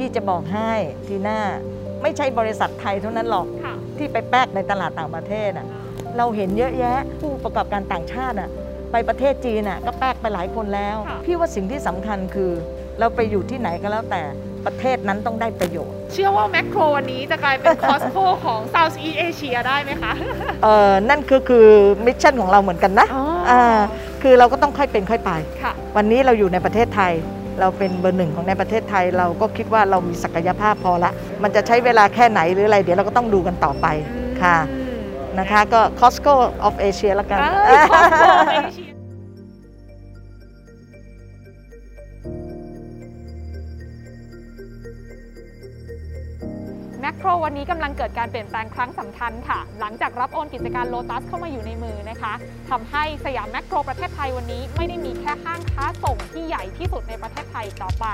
พี่จะบอกให้ทีหน้าไม่ใช่บริษัทไทยเท่านั้นหรอกค่ะที่ไปแป๊กในตลาดต่างประเทศอะเราเห็นเยอะแยะผู้ประกอบการต่างชาติอะไปประเทศจีนอะก็แป๊กไปหลายคนแล้วค่ะพี่ว่าสิ่งที่สำคัญคือ เราไปอยู่ที่ไหนก็แล้วแต่ประเทศนั้นต้องได้ประโยชน์ เชื่อว่าแมคโครวันนี้จะกลายเป็นคอสโ o ของ Southeast Asia ได้ไหมคะเออนั่นคือคือ mission ของเราเหมือนกันนะอ๋ออ่าคือเราก็ต้องค่อยเป็นค่อยไปค่ะวันนี้เราอยู่ในประเทศไทย เราเป็นเบอร์หนึ่งของในประเทศไทย เราก็คิดว่าเรามีศักยภาพพอละ มันจะใช้เวลาแค่ไหนหรืออะไร เดี๋ยวเราก็ต้องดูกันต่อไปค่ะอืมนะคะก็ Costco of Asia ละกัน เอ้ย Costco of Asia โครวันนี้กำลังเกิดการเปลี่ยนแปลงครั้งสำคัญค่ะ หลังจากรับโอนกิจการโลตัสเข้ามาอยู่ในมือนะคะทำให้สยามแมคโครประเทศไทยวันนี้ไม่ได้มีแค่ห้างค้าส่งที่ใหญ่ที่สุดในประเทศไทยต่อไป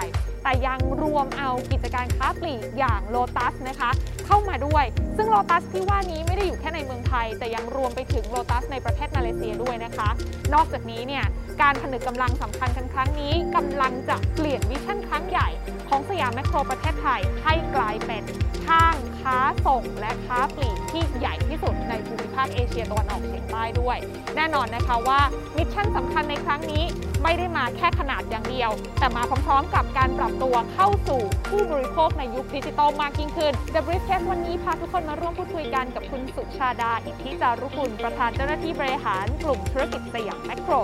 แต่ยังรวมเอากิจการค้าปลีกอย่างโลตัสนะคะ เข้ามาด้วย ซึ่งโลตัสที่ว่านี้ไม่ได้อยู่แค่ในเมืองไทย แต่ยังรวมไปถึงโลตัสในประเทศมาเลเซียด้วยนะคะ นอกจากนี้เนี่ยการผนึกกำลังสำคัญกันครั้งนี้กำลังจะเปลี่ยน vision ครั้งใหญ่ ของสยามแมคโครประเทศไทยให้กลายเป็นห้างค้าส่งและค้าปลีกที่ใหญ่ที่สุดในภูมิภาคเอเชียตะวันออกเฉียงใต้ด้วย แน่นอนนะคะว่า mission สำคัญในครั้งนี้ไม่ได้มาแค่ขนาดอย่างเดียว แต่มาพร้อมๆ กับการปรับตัวเข้าสู่ผู้บริโภคในยุคดิจิตอลมากยิ่งขึ้น The Briefcase วันนี้พาทุกคนมาร่วมพูดคุยกันกับคุณสุชาดา อิทธิจารุกุลประธานเจ้าหน้าที่บริหารกลุ่มธุรกิจสยามแมคโคร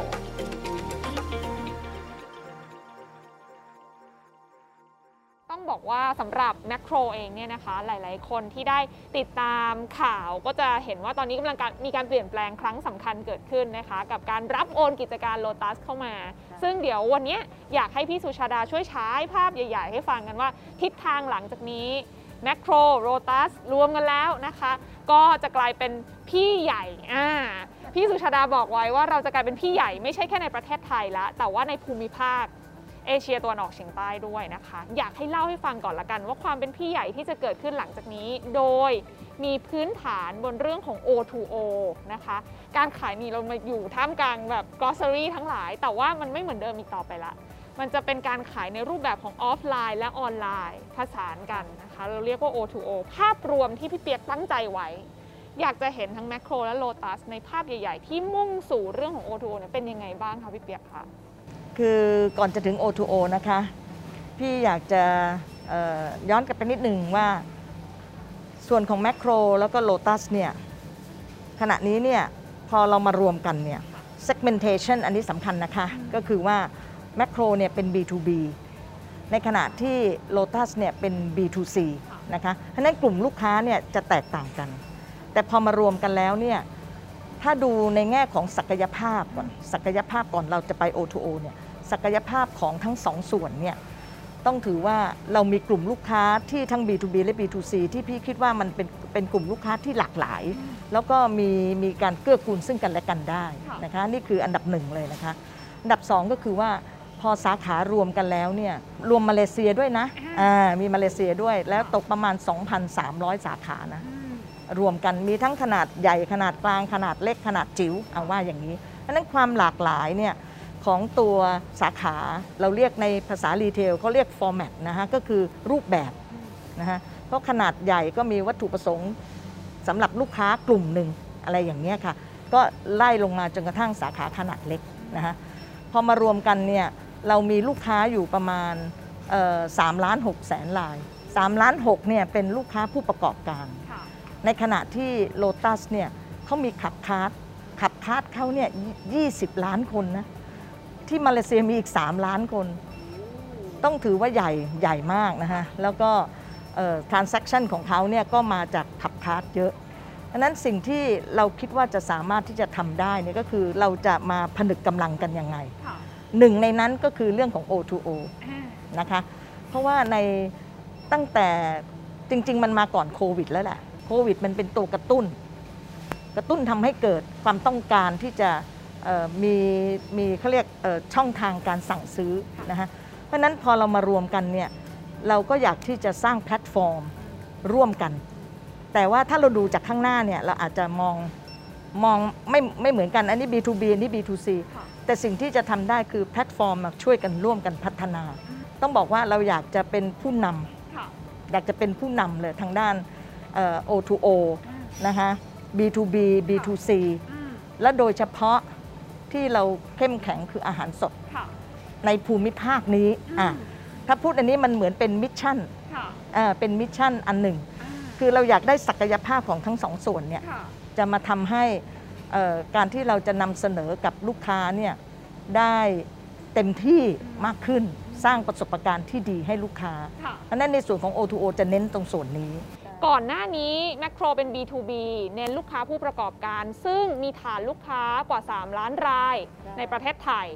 บอกว่าสำหรับแมคโครเองเนี่ยนะคะหลาย ๆ คนที่ได้ติดตามข่าวก็จะเห็นว่าตอนนี้กำลังการมีการเปลี่ยนแปลงครั้งสำคัญเกิดขึ้นนะคะ กับการรับโอนกิจการโลตัสเข้ามา ซึ่งเดี๋ยววันนี้อยากให้พี่สุชาดาช่วยฉายภาพใหญ่ ๆ ให้ฟังกันว่าทิศทางหลังจากนี้แมคโครโรตัสรวมกันแล้วนะคะ ก็จะกลายเป็นพี่ใหญ่อ่าพี่สุชาดาบอกไว้ว่าเราจะกลายเป็นพี่ใหญ่ไม่ใช่แค่ในประเทศไทยละแต่ว่าในภูมิภาค เอเชียตะวันออกเฉียงใต้ด้วยนะคะ อยากให้เล่าให้ฟังก่อนละกัน ว่าความเป็นพี่ใหญ่ที่จะเกิดขึ้นหลังจากนี้ โดยมีพื้นฐานบนเรื่องของ O2O นะคะ การขายนี่เรามาอยู่ท่ามกลางแบบ grocery ทั้งหลาย แต่ว่ามันไม่เหมือนเดิมอีกต่อไปละมันจะเป็นการขายในรูปแบบของออฟไลน์และออนไลน์ผสานกันนะคะ เราเรียกว่า O2O ภาพรวมที่พี่เปียกตั้งใจไว้ อยากจะเห็นทั้งแมคโครและโลตัสในภาพใหญ่ ๆ ที่มุ่งสู่เรื่องของ O2O เนี่ยเป็นยังไงบ้างคะพี่เปียกคะ คือก่อนจะถึง O2O นะคะ พี่อยากจะย้อนกลับไปนิดหนึ่งว่า ส่วนของแมคโครแล้วก็โลตัสเนี่ย ขณะนี้เนี่ย พอเรามารวมกันเนี่ย segmentation อันนี้สำคัญนะคะ ก็คือว่าแมคโครเนี่ยเป็น B2B ในขณะที่โลตัสเนี่ยเป็น B2C นะคะเพราะฉะนั้นกลุ่มลูกค้าเนี่ยจะแตกต่างกัน แต่พอมารวมกันแล้วเนี่ย ถ้าดูในแง่ของศักยภาพก่อนศักยภาพก่อนเราจะไป O2O เนี่ยศักยภาพของทั้งสองส่วนเนี่ยต้องถือว่าเรามีกลุ่มลูกค้าที่ทั้ง B2B และ B2C ที่พี่คิดว่ามันเป็นเป็นกลุ่มลูกค้าที่หลากหลาย แล้วก็มีมีการเกื้อกูลซึ่งกันและกันได้ค่ะนะคะนี่คืออันดับหนึ่งเลยนะคะอันดับสองก็คือว่าพอสาขารวมกันแล้วเนี่ยรวมมาเลเซียด้วยนะอ่ามีมาเลเซียด้วยแล้วตกประมาณ 2,300 สาขานะ รวมกันมีทั้งขนาดใหญ่ขนาดกลางขนาดเล็กขนาดจิ๋วเอาว่าอย่างนี้เพราะนั้นความหลากหลายเนี่ยของตัวสาขาเราเรียกในภาษารีเทลเขาเรียก format นะฮะก็คือรูปแบบนะฮะเพราะขนาดใหญ่ก็มีวัตถุประสงค์สำหรับลูกค้ากลุ่มหนึ่งอะไรอย่างนี้ค่ะก็ไล่ลงมาจนกระทั่งสาขาขนาดเล็กนะฮะพอมารวมกันเนี่ยเรามีลูกค้าอยู่ประมาณสามล้านหกแสนราย3ล้าน6เนี่ยเป็นลูกค้าผู้ประกอบการ ในขณะที่โ o ตัสเนี่ยเขามี club card club card เขาเนี่ย20ล้านคนนะที่มาเลเซียมีอีก 3 ล้านคน ต้องถือว่าใหญ่ใหญ่มากนะฮะแล้วก็เอ่อ transaction ของเขาเนี่ยก็มาจาก club card เยอะดังนั้นสิ่งที่เราคิดว่าจะสามารถที่จะทำได้เนี่ยก็คือเราจะมาผนึกกำลังกันยังไงค่ะหนึ่งในนั้นก็คือเรื่องของ O2O อ่านะคะ เพราะว่าในตั้งแต่จริง ๆ มันมาก่อนโควิดแล้วแหละโค วิดมันเป็นตัวกระตุ้น กระตุ้นทำให้เกิดความต้องการที่จะเอ่อมีมีเขาเรียกเอ่อช่องทางการสั่งซื้อนะฮะเพราะฉะนั้นพอเรามารวมกันเนี่ยเราก็อยากที่จะสร้างแพลตฟอร์มร่วมกัน แต่ว่าถ้าเราดูจากข้างหน้าเนี่ยเราอาจจะมองมองไม่ไม่เหมือนกันอันนี้ B2B อันนี้ B2C ค่ะแต่สิ่งที่จะทำได้คือแพลตฟอร์มมาช่วยกันร่วมกันพัฒนา ต้องบอกว่าเราอยากจะเป็นผู้นำค่ะอยากจะเป็นผู้นำเลยทางด้านเอ่อ O2O นะคะ B2B B2C และโดยเฉพาะที่เราเข้มแข็งคืออาหารสดค่ะในภูมิภาคนี้อะถ้าพูดอันนี้มันเหมือนเป็น mission ค่ะอ่าเป็น mission อันหนึ่ง คือเราอยากได้ศักยภาพของทั้งสองส่วนเนี่ยค่ะจะมาทำให้เอ่อการที่เราจะนำเสนอกับลูกค้าเนี่ยได้เต็มที่มากขึ้นสร้างประสบการณ์ที่ดีให้ลูกค้าค่ะเพราะฉะนั้นในส่วนของ O2O จะเน้นตรงส่วนนี้ ก่อนหน้านี้แมคโครเป็น B2B เน้นลูกค้าผู้ประกอบการ ซึ่งมีฐานลูกค้ากว่า 3 ล้านรายใช่ในประเทศไทย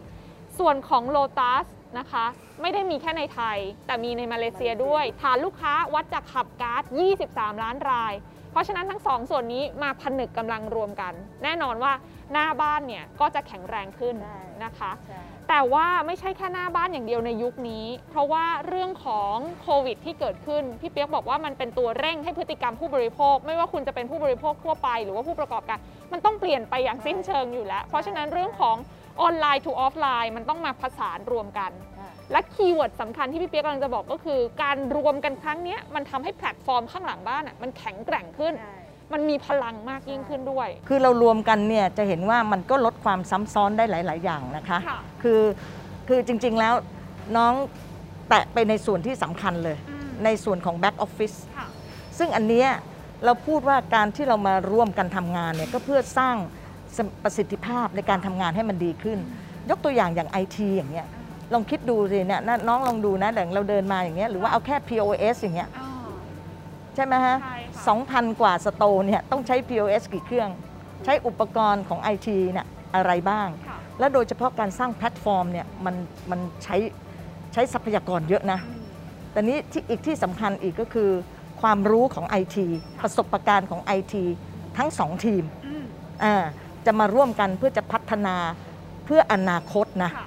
ส่วนของ Lotus นะคะ ไม่ได้มีแค่ในไทย แต่มีในมาเลเซียด้วย ฐานลูกค้าวัดจากขับการ์ด 23 ล้านราย เพราะฉะนั้นทั้งสองส่วนนี้มาผนึกกำลังรวมกัน แน่นอนว่าหน้าบ้านเนี่ยก็จะแข็งแรงขึ้นใช่นะคะ แต่ว่าไม่ใช่แค่หน้าบ้านอย่างเดียวในยุคนี้ เพราะว่าเรื่องของโควิดที่เกิดขึ้น พี่เปียกบอกว่ามันเป็นตัวเร่งให้พฤติกรรมผู้บริโภค ไม่ว่าคุณจะเป็นผู้บริโภคทั่วไป หรือว่าผู้ประกอบการมันต้องเปลี่ยนไปอย่างสิ้นเชิงอยู่แล้ว เพราะฉะนั้นเรื่องของออนไลน์ to ออฟไลน์มันต้องมาผสานรวมกัน และ keyword สำคัญที่พี่เปียกกำลังจะบอกก็คือ การรวมกันครั้งเนี้ยมันทำให้แพลตฟอร์มข้างหลังบ้านอะมันแข็งแกร่งขึ้น มันมีพลังมากยิ่งขึ้นด้วย คือเรารวมกันเนี่ยจะเห็นว่ามันก็ลดความซ้ำซ้อนได้หลาย ๆ อย่างนะคะค่ะคือคือจริง ๆ แล้วน้องแตะไปในส่วนที่สำคัญเลย ในส่วนของ Back Office ค่ะซึ่งอันเนี้ยเราพูดว่าการที่เรามาร่วมกันทำงานเนี่ยก็เพื่อสร้างสมประสิทธิภาพในการทำงานให้มันดีขึ้น ยกตัวอย่างอย่าง IT อย่างเงี้ยลองคิดดูสิเนี่ยนะน้องลองดูนะแหล่งเราเดินมาอย่างเงี้ยหรือว่าเอาแค่ POS อย่างเงี้ยใช่ไหมฮะ ใช่ค่ะสองพันกว่าสโตร์เนี่ยต้องใช้ POS กี่เครื่อง ใช้อุปกรณ์ของ IT เนี่ยอะไรบ้างค่ะและโดยเฉพาะการสร้างแพลตฟอร์มเนี่ยมันมันใช้ใช้ทรัพยากรเยอะนะแต่นี้ที่อีกที่สำคัญอีกก็คือความรู้ของ IT ประสบการณ์ของ IT ทั้งสองทีมอ่าจะมาร่วมกันเพื่อจะพัฒนาเพื่ออนาคตนะค่ะ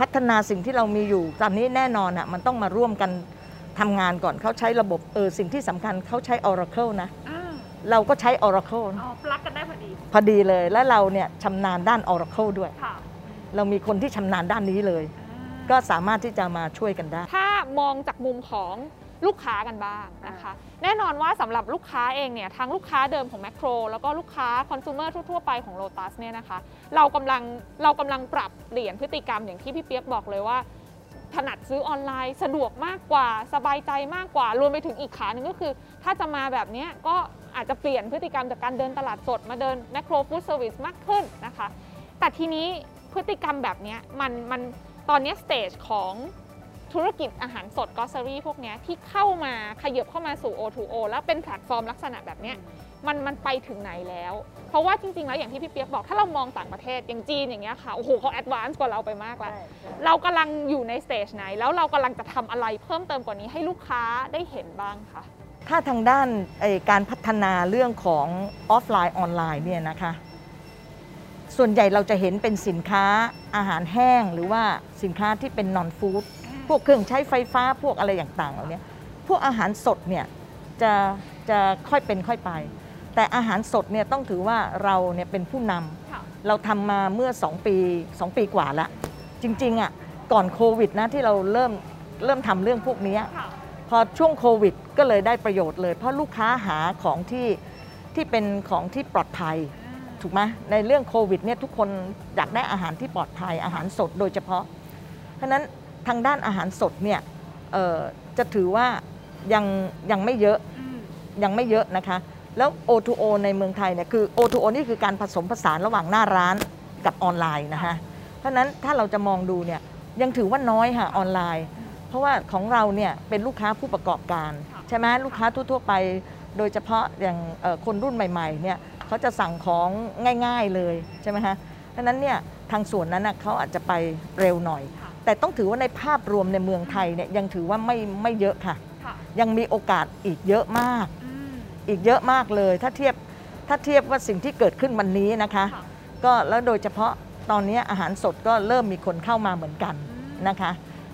พัฒนาสิ่งที่เรามีอยู่ตอนนี้แน่นอนอะมันต้องมาร่วมกัน ทำงานก่อนเขาใช้ระบบเออสิ่งที่สำคัญเขาใช้ Oracle นะเราก็ใช้ Oracle อ๋อปลักกันได้พอดีพอดีเลยและเราเนี่ยชำนาญด้าน Oracle ด้วย ค่ะเรามีคนที่ชำนาญด้านนี้เลยก็สามารถที่จะมาช่วยกันได้ ถ้ามองจากมุมของลูกค้ากันบ้างนะคะ แน่นอนว่าสำหรับลูกค้าเองเนี่ยทั้งลูกค้าเดิมของแมคโครแล้วก็ลูกค้าคอน sumer ทั่วๆไปของ Lotus เนี่ยนะคะ เรากำลังเรากำลังปรับเปลี่ยนพฤติกรรมอย่างที่พี่เปียกบอกเลยว่า ถนัดซื้อออนไลน์ สะดวกมากกว่า สบายใจมากกว่า รวมไปถึงอีกขาหนึ่งก็คือ ถ้าจะมาแบบนี้ก็อาจจะเปลี่ยนพฤติกรรมจากการเดินตลาดสดมาเดินแมคโครฟู้ดเซอร์วิสมากขึ้นนะคะ แต่ทีนี้พฤติกรรมแบบนี้มันมันตอนนี้ stage ของธุรกิจอาหารสด grocery พวกนี้ที่เข้ามาขยับเข้ามาสู่ O2O แล้วเป็นแพลตฟอร์มลักษณะแบบนี้ มันมันไปถึงไหนแล้ว เพราะว่าจริงๆแล้วอย่างที่พี่เปียกบอกถ้าเรามองต่างประเทศอย่างจีนอย่างเงี้ยค่ะโอ้โหเขา advance กว่าเราไปมากแล้วเรากำลังอยู่ใน stage ไหน แล้วเรากำลังจะทำอะไรเพิ่มเติมกว่านี้ให้ลูกค้าได้เห็นบ้างคะถ้าทางด้านเอ่อการพัฒนาเรื่องของออฟไลน์ออนไลน์เนี่ยนะคะ ส่วนใหญ่เราจะเห็นเป็นสินค้าอาหารแห้งหรือว่าสินค้าที่เป็นนอนฟู้ดพวกเครื่องใช้ไฟฟ้าพวกอะไรต่างๆเหล่านี้พวกอาหารสดเนี่ยจะจะค่อยเป็นค่อยไป แต่อาหารสดเนี่ยต้องถือว่าเราเนี่ยเป็นผู้นำค่ะเราทำมาเมื่อ 2 ปี 2 ปีกว่าละจริงๆอะก่อนโควิดนะที่เราเริ่มเริ่มทำเรื่องพวกเนี้ยค่ะพอช่วงโควิดก็เลยได้ประโยชน์เลย เพราะลูกค้าหาของที่ที่เป็นของที่ปลอดภัยถูกไหมในเรื่องโควิดเนี่ยทุกคนอยากได้อาหารที่ปลอดภัยอาหารสดโดยเฉพาะ เพราะฉะนั้นทางด้านอาหารสดเนี่ยเอ่อจะถือว่ายังยังไม่เยอะยังไม่เยอะนะคะ แล้ว O2O ในเมืองไทยเนี่ยคือ O2O นี่คือการผสมผสานระหว่างหน้าร้านกับออนไลน์นะคะเพราะฉะนั้นถ้าเราจะมองดูเนี่ยยังถือว่าน้อยค่ะออนไลน์ เพราะว่าของเราเนี่ยเป็นลูกค้าผู้ประกอบการค่ะใช่ไหมลูกค้าทั่วๆไป โดยเฉพาะอย่างเอ่อคนรุ่นใหม่ๆเนี่ยเขาจะสั่งของง่ายๆเลยใช่ไหมฮะดังนั้นเนี่ยทางส่วนนั้นน่ะเขาอาจจะไปเร็วหน่อยค่ะแต่ต้องถือว่าในภาพรวมในเมืองไทยเนี่ยยังถือว่าไม่ไม่เยอะค่ะค่ะยังมีโอกาสอีกเยอะมาก อีกเยอะมากเลย ถ้าเทียบถ้าเทียบว่าสิ่งที่เกิดขึ้นวันนี้นะคะค่ะก็แล้วโดยเฉพาะตอนนี้อาหารสดก็เริ่มมีคนเข้ามาเหมือนกันนะคะ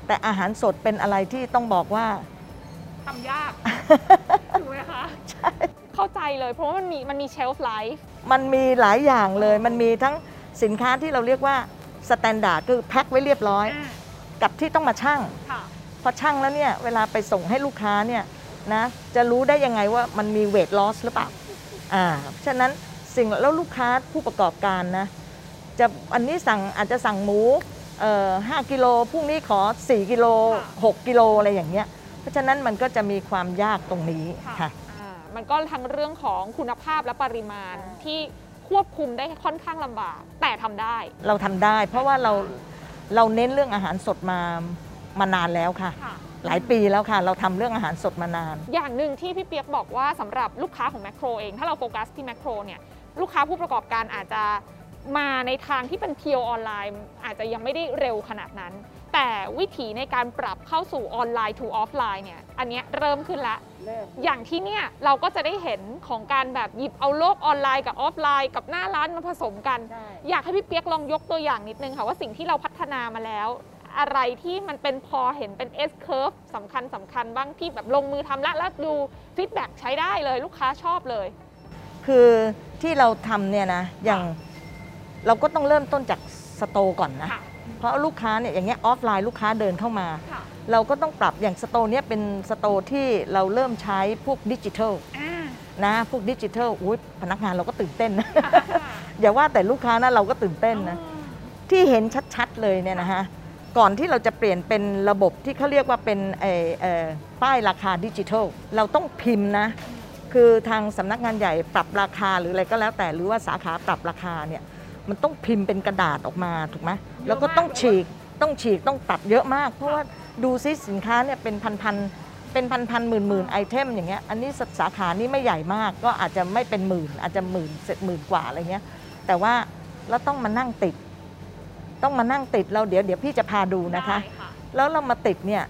แต่อาหารสดเป็นอะไรที่ต้องบอกว่าทำยากถูกไหมคะเข้าใจเลยเพราะว่ามันมีมันมี shelf lifeฟ์มันมีหลายอย่างเลย มันมีทั้งสินค้าที่เราเรียกว่า standard คือแพ็คไว้เรียบร้อย กับที่ต้องมาชั่งค่ะพอชั่งแล้วเนี่ยเวลาไปส่งให้ลูกค้าเนี่ย นะจะรู้ได้ยังไงว่ามันมี weight loss หรือเปล่าอ่าฉะนั้นสิ่งแล้วลูกค้าผู้ประกอบการนะจะอันนี้สั่งอาจจะสั่งหมูเอ่อห้ากิโลพรุ่งนี้ขอ 4 กิโล 6 กิโลอะไรอย่างเงี้ยเพราะฉะนั้นมันก็จะมีความยากตรงนี้ค่ะอ่ามันก็ทั้งเรื่องของคุณภาพและปริมาณที่ควบคุมได้ค่อนข้างลำบาก แต่ทำได้ เราทำได้ เพราะว่าเราเราเน้นเรื่องอาหารสดมามานานแล้วค่ะค่ะ หลายปีแล้วค่ะ เราทำเรื่องอาหารสดมานาน อย่อย่างหนึ่งที่พี่เปียกบอกว่าสำหรับลูกค้าของแมคโครเอง ถ้าเราโฟกัสที่แมคโครเนี่ยลูกค้าผู้ประกอบการอาจจะมาในทางที่เป็น pure online อาจจะยังไม่ได้เร็วขนาดนั้น แต่วิถีในการปรับเข้าสู่ออนไลน์ to ออฟไลน์เนี่ยอันเนี้ยเริ่มขึ้นละ อย่างที่เนี่ยเราก็จะได้เห็นของการแบบหยิบเอาโลกออนไลน์กับออฟไลน์ กับหน้าร้านมาผสมกัน อยากให้พี่เปียกลองยกตัวอย่างนิดนึงค่ะว่าสิ่งที่เราพัฒนามาแล้ว อะไรที่มันเป็นพอเห็นเป็น S curve สำคัญสำคัญบ้างที่แบบลงมือทำแล้วแล้วดู feedback ใช้ได้เลยลูกค้าชอบเลย คือที่เราทำเนี่ยนะอย่างเราก็ต้องเริ่มต้นจาก store ก่อนนะค่ะเพราะลูกค้าเนี่ยอย่างเงี้ยออฟไลน์ลูกค้าเดินเข้ามาค่ะเราก็ต้องปรับอย่าง store เนี่ยเป็น store ที่เราเริ่มใช้พวกดิจิทัลอ่านะพวกดิจิทัลอุ้ยพนักงานเราก็ตื่นเต้นนะอย่าว่าแต่ลูกค้านะเราก็ตื่นเต้นนะที่เห็นชัดๆเลยเนี่ยนะฮะ ก่อนที่เราจะเปลี่ยนเป็นระบบที่เขาเรียกว่าเป็นเอ่อเอ่อป้ายราคาดิจิทัล เราต้องพิมพ์นะ คือทางสำนักงานใหญ่ปรับราคาหรืออะไรก็แล้วแต่หรือว่าสาขาปรับราคาเนี่ยมันต้องพิมพ์เป็นกระดาษออกมาถูกไหมแล้วก็ต้องฉีกต้องฉีกต้องตัดเยอะมาก เพราะว่าดูซิสินค้าเนี่ยเป็นพันๆเป็นพันๆหมื่นหมื่นๆไอเทมอย่างเงี้ยอันนี้สสาขานี้ไม่ใหญ่มากก็อาจจะไม่เป็นหมื่นอาจจะหมื่นเสร็จหมื่นกว่าอะไรเงี้ยแต่ว่าเราต้องมานั่งติด ต้องมานั่งติดเราเดี๋ยวเดี๋ยวพี่จะพาดูนะคะได้ค่ะแล้วเรามาติดเนี่ย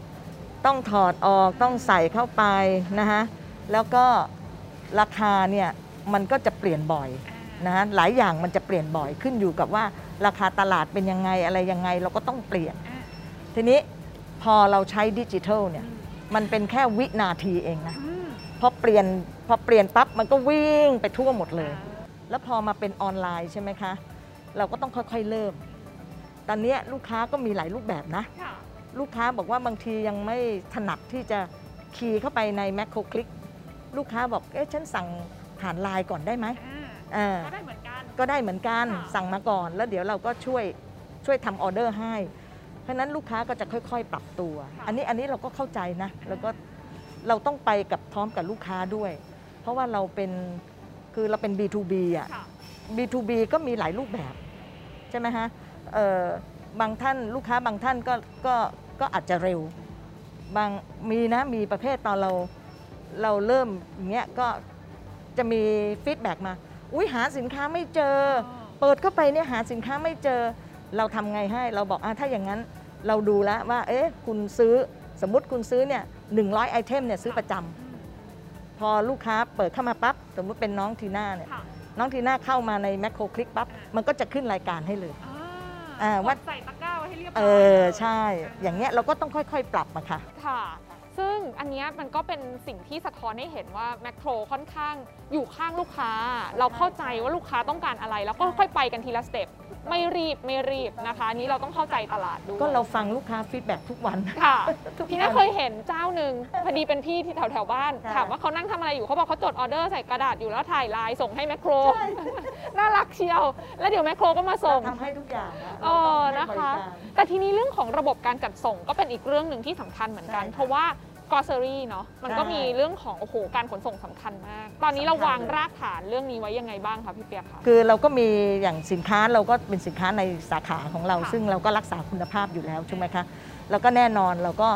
ต้องถอดออกต้องใส่เข้าไปนะฮะแล้วก็ราคาเนี่ยมันก็จะเปลี่ยนบ่อยนะฮะหลายอย่างมันจะเปลี่ยนบ่อยขึ้นอยู่กับว่าราคาตลาดเป็นยังไงอะไรยังไงเราก็ต้องเปลี่ยนอ่าทีนี้พอเราใช้ดิจิทัลเนี่ยมันเป็นแค่วินาทีเองนะอืมพอเปลี่ยนพอเปลี่ยนปั๊บมันก็วิ่งไปทั่วหมดเลยอ่าแล้วพอมาเป็นออนไลน์ใช่ไหมคะ เราก็ต้องค่อยๆเริ่ม ตอนเนี้ยลูกค้าก็มีหลายรูปแบบนะค่ะลูกค้าบอกว่าบางทียังไม่ถนัดที่จะคีย์เข้าไปในแม c โครคลิกลูกค้าบอกเอ๊ะฉันสั่งผ่านไลน์ก่อนได้ไหมอ่าเออก็ได้เหมือนกันก็ได้เหมือนกันค่ะสั่งมาก่อน แล้วเดี๋ยวเราก็ช่วยช่วยทำออเดอร์ให้ เพราะฉะนั้นลูกค้าก็จะค่อย ๆ ปรับตัว อันนี้อันนี้เราก็เข้าใจนะ แล้วก็เราต้องไปกับพร้อมกับลูกค้าด้วย เพราะว่าเราเป็นคือเราเป็น B2B อะค่ะ B2B ก็มีหลายรูปแบบ ใช่ไหมฮะเอ่อ บางท่านลูกค้าบางท่านก็ก็ก็อาจจะเร็ว บางมีนะมีประเภทตอนเราเราเริ่มอย่างเงี้ยก็จะมีฟีดแบ็กมา อุ้ยหาสินค้าไม่เจอ เปิดเข้าไปเนี่ยหาสินค้าไม่เจอ เราทำไงให้ เราบอกอะถ้าอย่างนั้นเราดูแล้วว่า เอ๊ะคุณซื้อสมมติคุณซื้อเนี่ยหนึ่งร้อยไอเทมเนี่ยซื้อประจำพอลูกค้าเปิดเข้ามาปั๊บสมมติเป็นน้องทีน่าเนี่ยค่ะน้องทีน่าเข้ามาในแมคโครคลิกปั๊บมันก็จะขึ้นรายการให้เลย อ่าว่ากดใส่ตะกร้าไว้ให้เรียบร้เออยอลยใช่ อย่างเงี้ยเราก็ต้องค่อยๆ ปรับมาค่ะค่ะ ซึ่งอันเนี้ยมันก็เป็นสิ่งที่สะท้อนให้เห็นว่าแมคโครค่อนข้างอยู่ข้างลูกค้า เราเข้าใจว่าลูกค้าต้องการอะไร แล้วก็ค่อยๆไปกันทีละ step ไม่รีบไม่รีบนะคะอันนี้เราต้องเข้าใจตลาดด้วยก็เราฟังลูกค้า feedback ทุกวัน ค่ะทุกวันทีน่าเคยเห็นเจ้าหนึ่งพอดีเป็นพี่ที่แถวแถวๆบ้านค่ะถามว่าเขานั่งทำอะไรอยู่เขาบอกเขาจดออเดอร์ใส่กระดาษอยู่แล้วถ่ายไลน์ส่งให้แมคโครน่ารักเชียว แล้วเดี๋ยวแมคโครก็มาส่งทำให้ทุกอย่างอะเออเรานะต้องให้บริคะการคะ แต่ทีนี้เรื่องของระบบการจัดส่งก็เป็นอีกเรื่องหนึ่งที่สำคัญเหมือนกัน ใช่ค่ะเพราะว่า grocery เนาะมันก็ใช่มีเรื่องของโอ้โหการขนส่งสำคัญมาก ตอนนี้เราสำคัญวางรากฐานเรื่องนี้ไว้ยังไงบ้างคะพี่เปียกคะคือเราก็มีอย่างสินค้าเราก็เป็นสินค้าในสาขาของเราค่ะซึ่งเราก็รักษาคุณภาพอยู่แล้วใช่ไหมคะแล้วก็แน่นอนเราก็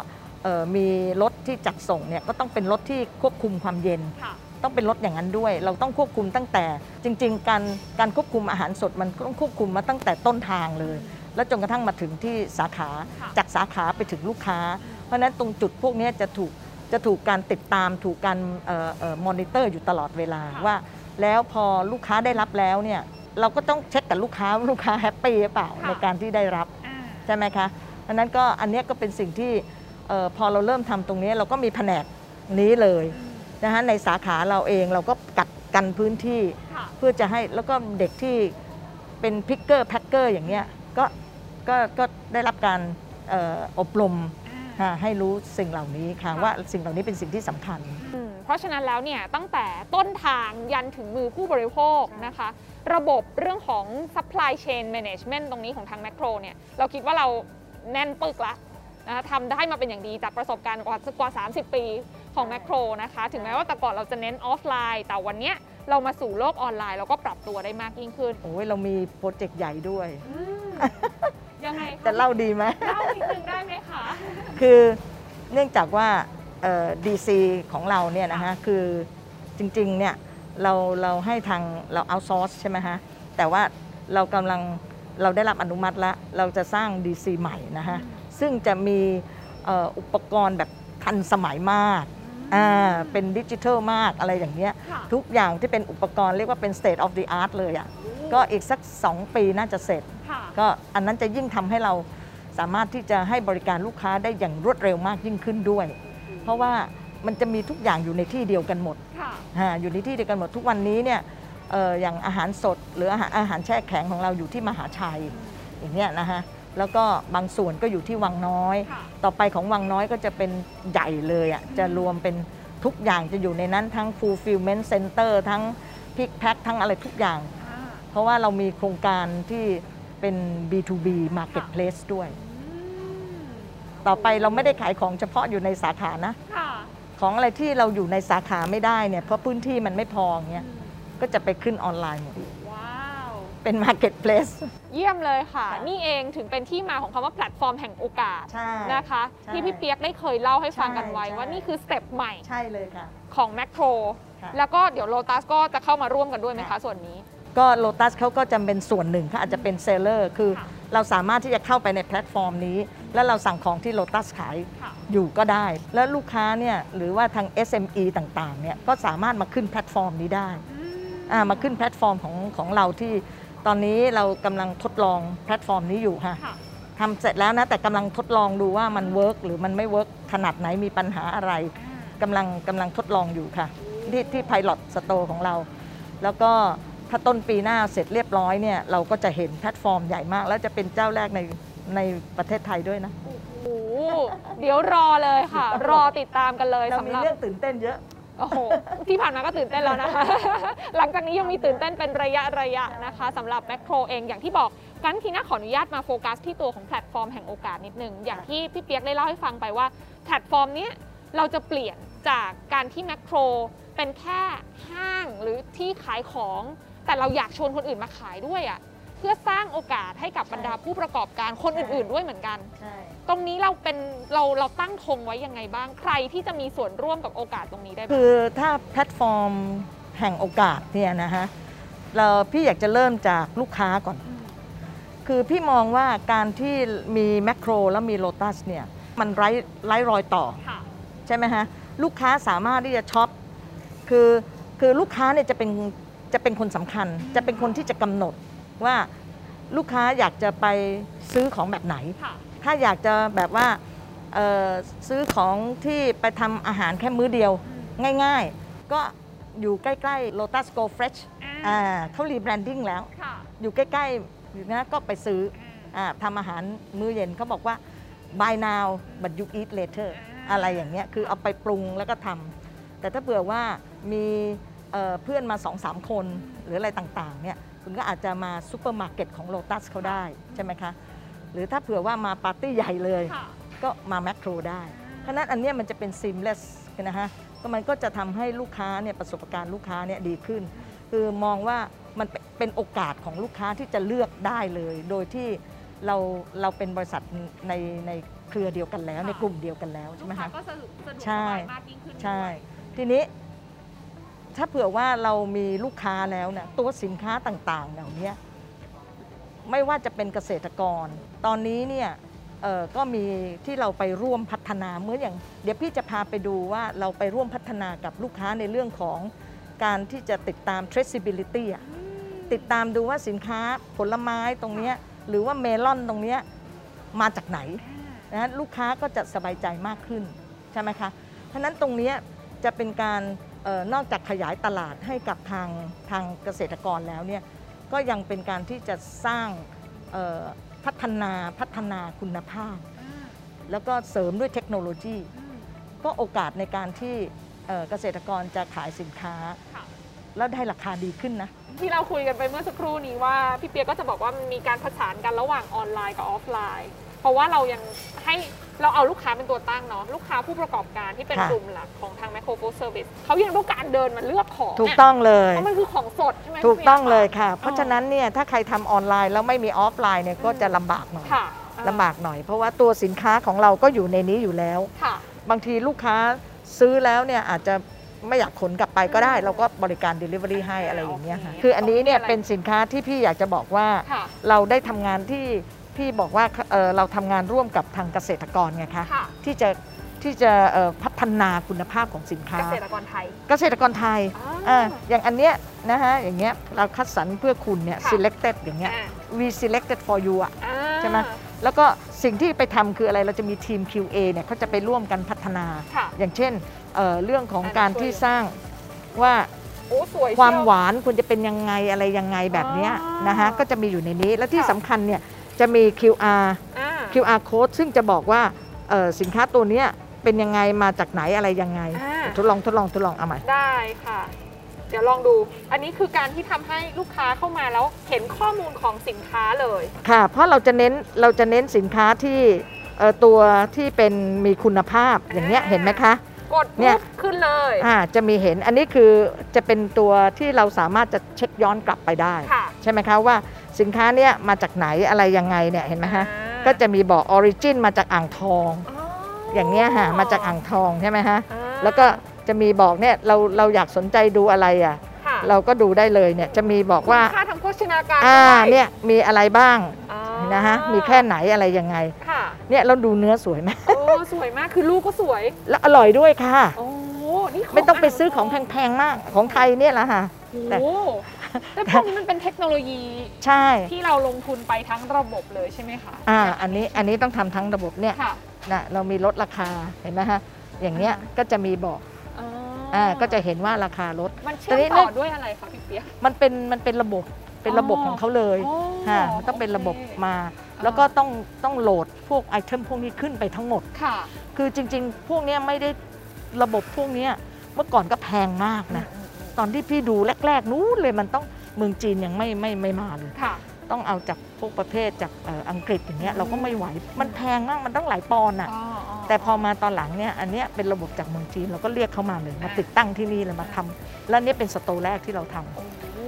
เอ่อมีรถที่จัดส่งเนี่ยก็ต้องเป็นรถที่ควบคุมความเย็นค่ะต้องเป็นรถอย่างนั้นด้วย เราต้องควบคุมตั้งแต่ จริง ๆ การการควบคุมอาหารสดมันต้องควบคุมมาตั้งแต่ต้นทางเลย แล้วจนกระทั่งมาถึงที่สาขาค่ะจากสาขาไปถึงลูกค้าเพ ราะฉะนั้นตรงจุดพวกนี้จะถูกจะถูกการติดตามถูกการมอนิเตอร์อยู่ตลอดเวลาค่ะว่า แล้วพอลูกค้าได้รับแล้วเนี่ยเราก็ต้องเช็คกับลูกค้าว่าลูกค้า happy หรือเปล่าในการที่ได้รับอ่าใช่ไหมคะอันนั้นก็อันเนี้ยก็เป็นสิ่งที่เออพอเราเริ่มทำตรงนี้เราก็มีแผนกนี้เลยนะฮะในสาขาเราเองเราก็จัดกันพื้นที่ค่ะเพื่อจะให้แล้วก็เด็กที่เป็น picker packer อย่างเงี้ยก็ก็ก็ได้รับการเอ่ออบรมค่ะ ให้รู้สิ่งเหล่านี้ค่ะค่ะว่าสิ่งเหล่านี้เป็นสิ่งที่สำคัญอืมเพราะฉะนั้นแล้วเนี่ยตั้งแต่ต้นทางยันถึงมือผู้บริโภคใช่นะคะ ระบบเรื่องของ supply chain management ตรงนี้ของทางแมคโครเนี่ยเราคิดว่าเราแน่นปึกละนะคะทำได้มาเป็นอย่างดีจากประสบการณ์กว่ากว่า 30 ปีของแมคโครนะคะ ถึงแม้ว่าแต่ก่อนเราจะเน้นออฟไลน์ แต่วันเนี้ยเรามาสู่โลกออนไลน์ เราก็ปรับตัวได้มากยิ่งขึ้น โอ้ยเรามีโปรเจกต์ใหญ่ด้วย ยังไงคะจะเล่าดีไหมเล่านิดนึงได้ไหมคะคือเนื่องจากว่าดีซีของเราเนี่ยนะฮะคือจริงๆเนี่ยเราเราให้ทางเราเอาซอร์สใช่ไหมฮะแต่ว่าเรากำลังเราได้รับอนุมัติแล้ว เราจะสร้าง DC ใหม่นะฮะ ซึ่งจะมีเอ่ออุปกรณ์แบบทันสมัยมากอ่าเป็นดิจิทัลมากอะไรอย่างเงี้ยค่ะทุกอย่างที่เป็นอุปกรณ์เรียกว่าเป็น state of the art เลยอะ่ะก็อีกสัก 2 ปีน่าจะเสร็จค่ะ ก็อันนั้นจะยิ่งทำให้เราสามารถที่จะให้บริการลูกค้าได้อย่างรวดเร็วมากยิ่งขึ้นด้วย เพราะว่ามันจะมีทุกอย่างอยู่ในที่เดียวกันหมดค่ะอ่าอยู่ในที่เดียวกันหมดทุกวันนี้เนี่ยเอ่ออย่างอาหารสดหรืออาหารอาหารแช่แข็งของเราอยู่ที่มหาชัยอย่างเงี้ยนะฮะแล้วก็บางส่วนก็อยู่ที่วังน้อยค่ะต่อไปของวังน้อยก็จะเป็นใหญ่เลยอะจะรวมเป็นทุกอย่างจะอยู่ในนั้นทั้ง fulfillment center ทั้ง pick pack ทั้งอะไรทุกอย่างอ่าเพราะว่าเรามีโครงการที่ เป็น B2B marketplace ด้วย ต่อไปเราไม่ได้ขายของเฉพาะอยู่ในสาขานะค่ะของอะไรที่เราอยู่ในสาขาไม่ได้เนี่ยเพราะพื้นที่มันไม่พอเงี้ยก็จะไปขึ้นออนไลน์หมดว้าวเป็น marketplace เยี่ยมเลยค่ะค่ะ นี่เองถึงเป็นที่มาของคำว่าแพลตฟอร์มแห่งโอกาสใช่นะคะใช่ที่พี่เปียกได้เคยเล่าให้ฟังกันไว้ใช่ว่านี่คือ step ใหม่ใช่เลยค่ะของแมคโครค่ะแล้วก็เดี๋ยวโ o ตัสก็จะเข้ามาร่วมกันด้วยไหมคะส่วนนี้ ก็โ o ตัสเขาก็จะเป็นส่วนหนึ่งเขาอาจจะเป็น seller คือค่ะเราสามารถที่จะเข้าไปในแพลตฟอร์มนี้ แล้วเราสั่งของที่โ o ตัสขายค่ะอยู่ก็ได้ แล้วลูกค้าเนี่ยหรือว่าทาง SME ต่างๆเนี่ยก็สามารถมาขึ้นแพลตฟอร์มนี้ได้อ่ามาขึ้นแพลตฟอร์มของของเราที่ตอนนี้เรากำลังทดลองแพลตฟอร์มนี้อยู่ค่ะค่ะทำเสร็จแล้วนะแต่กำลังทดลองดูว่ามัน work หรือมันไม่ work ขนาดไหนมีปัญหาอะไรกำลังกำลังทดลองอยู่ค่ะ ที่ที่ Pilot Store ของเรา แล้วก็ ถ้าต้นปีหน้าเสร็จเรียบร้อยเนี่ยเราก็จะเห็นแพลตฟอร์มใหญ่มาก แล้วจะเป็นเจ้าแรกในในประเทศไทยด้วยนะโอ้โหเดี๋ยวรอเลยค่ะ รอติดตามกันเลยเราสำมีหรับ เรื่องตื่นเต้นเยอะ โอ้โห ที่ผ่านมาก็ตื่นเต้นแล้วนะคะ หลังจากนี้ยังมีตื่นเต้นเป็นระยะระยะนะคะสำหรับแมคโครเองอย่างที่บอกกันทีน่าขออนุญาตมาโฟกัสที่ตัวของแพลตฟอร์มแห่งโอกาสนิดนึง อย่างที่พี่เปียกได้เล่าให้ฟังไปว่า แพลตฟอร์มเนี้ยเราจะเปลี่ยนจากการที่แมคโครเป็นแค่ห้างหรือที่ขายของ แต่เราอยากชวนคนอื่นมาขายด้วยอะ่ะเพื่อสร้างโอกาสให้กับบรรดาผู้ประกอบการคนอื่น ๆ ด้วยเหมือนกันใช่ตรงนี้เราเป็นเราเราตั้งธงไว้ยังไงบ้างใครที่จะมีส่วนร่วมกับโอกาสตรงนี้ได้บ้างคือถ้าแพลตฟอร์มแห่งโอกาสเนี่ยนะฮะเราพี่อยากจะเริ่มจากลูกค้าก่อน คือพี่มองว่าการที่มีแมคโครแล้วมีโ o ตัสเนี่ยมันไร้ไร้รอยต่อค่ะใช่ไหมฮะลูกค้าสามารถที่จะช็อปคือคือลูกค้าเนี่ยจะเป็น จะเป็นคนสำคัญ จะเป็นคนที่จะกำหนดว่าลูกค้าอยากจะไปซื้อของแบบไหนค่ะถ้าอยากจะแบบว่าเอ่อซื้อของที่ไปทำอาหารแค่มื้อเดียว ง่ายๆ ก็อยู่ใกล้ๆ Lotus Go Fresh อ่าเขา rebranding แล้วค่ะอยู่ใกล้ๆอยู่นะก็ไปซื้ออ่าทำอาหารมื้อเย็นเขาบอกว่า buy now but you eat later อ่าอะไรอย่างเงี้ยคือเอาไปปรุงแล้วก็ทำแต่ถ้าเผื่อว่ามี เอ่อเพื่อนมา2อสามคนหรืออะไรต่างๆเนี่ยคุณก็อาจจะมาซูเปอร์มาร์เก็ตของ Lotus เขาได้ใช่ไหมคะ หรือถ้าเผื่อว่ามาปาร์ตี้ใหญ่เลยค่ะก็มาแมคโครได้ เพราะฉะนั้นอันเนี้ยมันจะเป็น seamless นะฮะก็มันก็จะทำให้ลูกค้าเนี่ยประสบการณ์ลูกค้าเนี่ยดีขึ้น คือมองว่ามันเป็นเป็นโอกาสของลูกค้าที่จะเลือกได้เลย โดยที่เราเราเป็นบริษัทในในเครือเดียวกันแล้วค่ะในกลุ่มเดียวกันแล้วใช่ลูไหมกค้าคะก็สะดวกสะดวกใช่สบายมากยิ่งขึ้นใช่ด้วยทีนี้ ถ้าเผื่อว่าเรามีลูกค้าแล้วเนี่ยตัวสินค้าต่างๆ เหล่านี้ไม่ว่าจะเป็นเกษตรกร ตอนนี้เนี่ยก็มีที่เราไปร่วมพัฒนาเหมื่อนอย่าง เดี๋ยวพี่จะพาไปดูว่าเราไปร่วมพัฒนากับลูกค้าในเรื่องของการที่จะติดตาม traceability ติดตามดูว่าสินค้าผลไม้ตรงนี้หรือว่าเมลอนตรงนี้มาจากไหนนะลูกค้าก็จะสบายใจมากขึ้น ใช่ไหมคะ เพราะนั้นตรงนี้จะเป็นการ นอกจากขยายตลาดให้กับทางทางเกษตรกรแล้วเนี่ยก็ยังเป็นการที่จะสร้างเอ่อพัฒนาพัฒนาคุณภาพ แล้วก็เสริมด้วยเทคโนโลยี ก็โอกาสในการที่เอ่อเกษตรกรจะขายสินค้าค่ะแล้วได้ราคาดีขึ้นนะ ที่เราคุยกันไปเมื่อสักครู่นี้ว่า พี่เปียกก็จะบอกว่ามันมีการผสานกันระหว่างออนไลน์กับออฟไลน์ เพราะว่าเรายังให้ เราเอาลูกค้าเป็นตัวตั้งเนาะลูกค้าผู้ประกอบการที่เป็นค่ะ กลุ่มหลักของทาง Macro Food Service เขายังต้องการเดินมาเลือกของถูกะต้องเลย เพราะมันคือของสดใช่ไหมถูกต้องเลยพี่ค่ะ เพราะฉะนั้นเนี่ยถ้าใครทำออนไลน์แล้วไม่มีออฟไลน์เนี่ยก็จะลำบากหน่อยปียค่ะเออลำบากหน่อย เพราะว่าตัวสินค้าของเราก็อยู่ในนี้อยู่แล้ว ค่ะ บางทีลูกค้าซื้อแล้วเนี่ยอาจจะไม่อยากขนกลับไปก็ได้ อืมเราก็บริการ Delivery ให้อะไรอย่างเงี้ยค่ะโอเคคืออันนี้เนี่ยต้องมีอะไรเป็นสินค้าที่พี่อยากจะบอกว่า ค่ะ เราได้ทำงานที่ พี่บอกว่าเอ่อเราทำงานร่วมกับทางเกษตรกรไงคะค่ะที่จะที่จะเอ่อพัฒนาคุณภาพของสินค้า เกษตรกรไทย เกษตรกรไทยอ่าอ่าอย่างอันเนี้ยนะฮะอย่างเงี้ยเราคัดสรรเพื่อคุณเนี่ยค่ะ selected อย่างเงี้ยอ่า we selected for you อะอ่าใช่ไหมแล้วก็สิ่งที่ไปทำคืออะไรเราจะมีทีม QA เนี่ยเขาจะไปร่วมกันพัฒนาค่ะอย่างเช่นเอ่อเรื่องของอ่าการช่วยที่สร้างว่าโอ้สวยความเชียหวานควรจะเป็นยังไงอะไรยังไงแบบเนี้ยอ๋อนะฮะก็จะมีอยู่ในนี้และที่ค่ะสำคัญเนี่ย จะมี QR อ่า QR code ซึ่งจะบอกว่าเอ่อสินค้าตัวเนี้ยเป็นยังไงมาจากไหนอะไรยังไง อ่า ทดลองทดลองทดลองเอาใหม่ ได้ค่ะ เดี๋ยวลองดู อันนี้คือการที่ทำให้ลูกค้าเข้ามาแล้วเห็นข้อมูลของสินค้าเลย ค่ะ เพราะเราจะเน้นเราจะเน้นสินค้าที่เอ่อตัวที่เป็นมีคุณภาพอย่างเงี้ยอ่า เห็นไหมคะ กดเนี่ปุ๊ย บขึ้นเลยอ่าจะมีเห็นอันนี้คือจะเป็นตัวที่เราสามารถจะเช็คย้อนกลับไปได้ ค่ะ ใช่ไหมคะว่า สินค้าเนี้ยมาจากไหนอะไรยังไงเนี่ยเห็นไหมคะอ่าก็จะมีบอกออริจินมาจากอ่างทองอ๋อออย่างเนี้ยค่ะมาจากอ่างทองใช่ไหมคะอ่าแล้วก็จะมีบอกเนี่ยเราเราอยากสนใจดูอะไรอะค่ะเราก็ดูได้เลยเนี่ยจะมีบอกว่าค่าทางโภชนาการอ่าด้วยเนี่ยมีอะไรบ้างอ๋อนะฮะมีแค่ไหนอะไรยังไงค่ะเนี่ยเราดูเนื้อสวยไหมโอ้สวยมากคือลูกก็สวย แล้วอร่อยด้วยค่ะโอ้นี่ไม่ต้องไปซื้อของแพงๆมากของไทยเนี่ยแหละค่ะแต่ โอ้แต่พวกนี้มันเป็นเทคโนโลยีใช่ที่เราลงทุนไปทั้งระบบเลยใช่ไหมคะอ่าอันนี้อันนี้ต้องทำทั้งระบบเนี่ยค่ะนะเรามีลดราคาเห็นไหมฮะอย่างเงี้ยก็จะมีบอกอ๋อออ่าก็จะเห็นว่าราคาลดมันเชื่อมแต่นี่ต่อนะด้วยอะไรคะพี่เปียกมันเป็นมันเป็นระบบเป็นระบบอ๋อของเขาเลยอ๋อค่ะมันต้องเป็นระบบโอเคมา แล้วก็ต้องต้องโหลดพวกไอเทมพวกนี้ขึ้นไปทั้งหมดค่ะ คือจริง ๆ พวกเนี้ยไม่ได้ระบบพวกเนี้ยเมื่อก่อนก็แพงมากนะ ตอนที่พี่ดูแรก ๆ นู้นเลยมันต้องเมืองจีนยังไม่ไม่ไม่มาเลยค่ะต้องเอาจากพวกประเภทจากเอ่ออังกฤษอย่างเงี้ยอืมเราก็ไม่ไหว มันแพงมากมันต้องหลายปอนด์อะอ๋อแต่พอมาตอนหลังเนี่ยอันเนี้ยเป็นระบบจากเมืองจีนเราก็เรียกเขามาเลยมาอ่าติดตั้งที่นี่เลยมาทำแล้วเนี่ยเป็นสโตร์แรกที่เราทำโอ้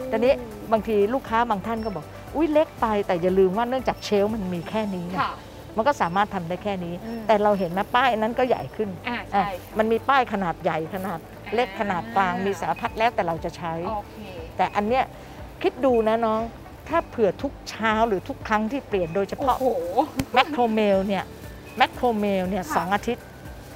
แต่นี้บางทีลูกค้าบางท่านก็บอก อุ้ยเล็กไปแต่อย่าลืมว่าเนื่องจากเชลฟ์มันมีแค่นี้นะค่ะมันก็สามารถทำได้แค่นี้อืมแต่เราเห็นนะป้ายนั้นก็ใหญ่ขึ้นอ่าอะใช่มันมีป้ายขนาดใหญ่ขนาด เล็กอ่าขนาดกลางมีสารพัดแล้วแต่เราจะใช้โอเคแต่อันเนี้ยคิดดูนะน้อง ถ้าเผื่อทุกเช้าหรือทุกครั้งที่เปลี่ยนโดยเฉโอ้พาะโหแมคโครเมลเนี่ยแมคโครเมลเนี่ยค่ะสองอาทิตย์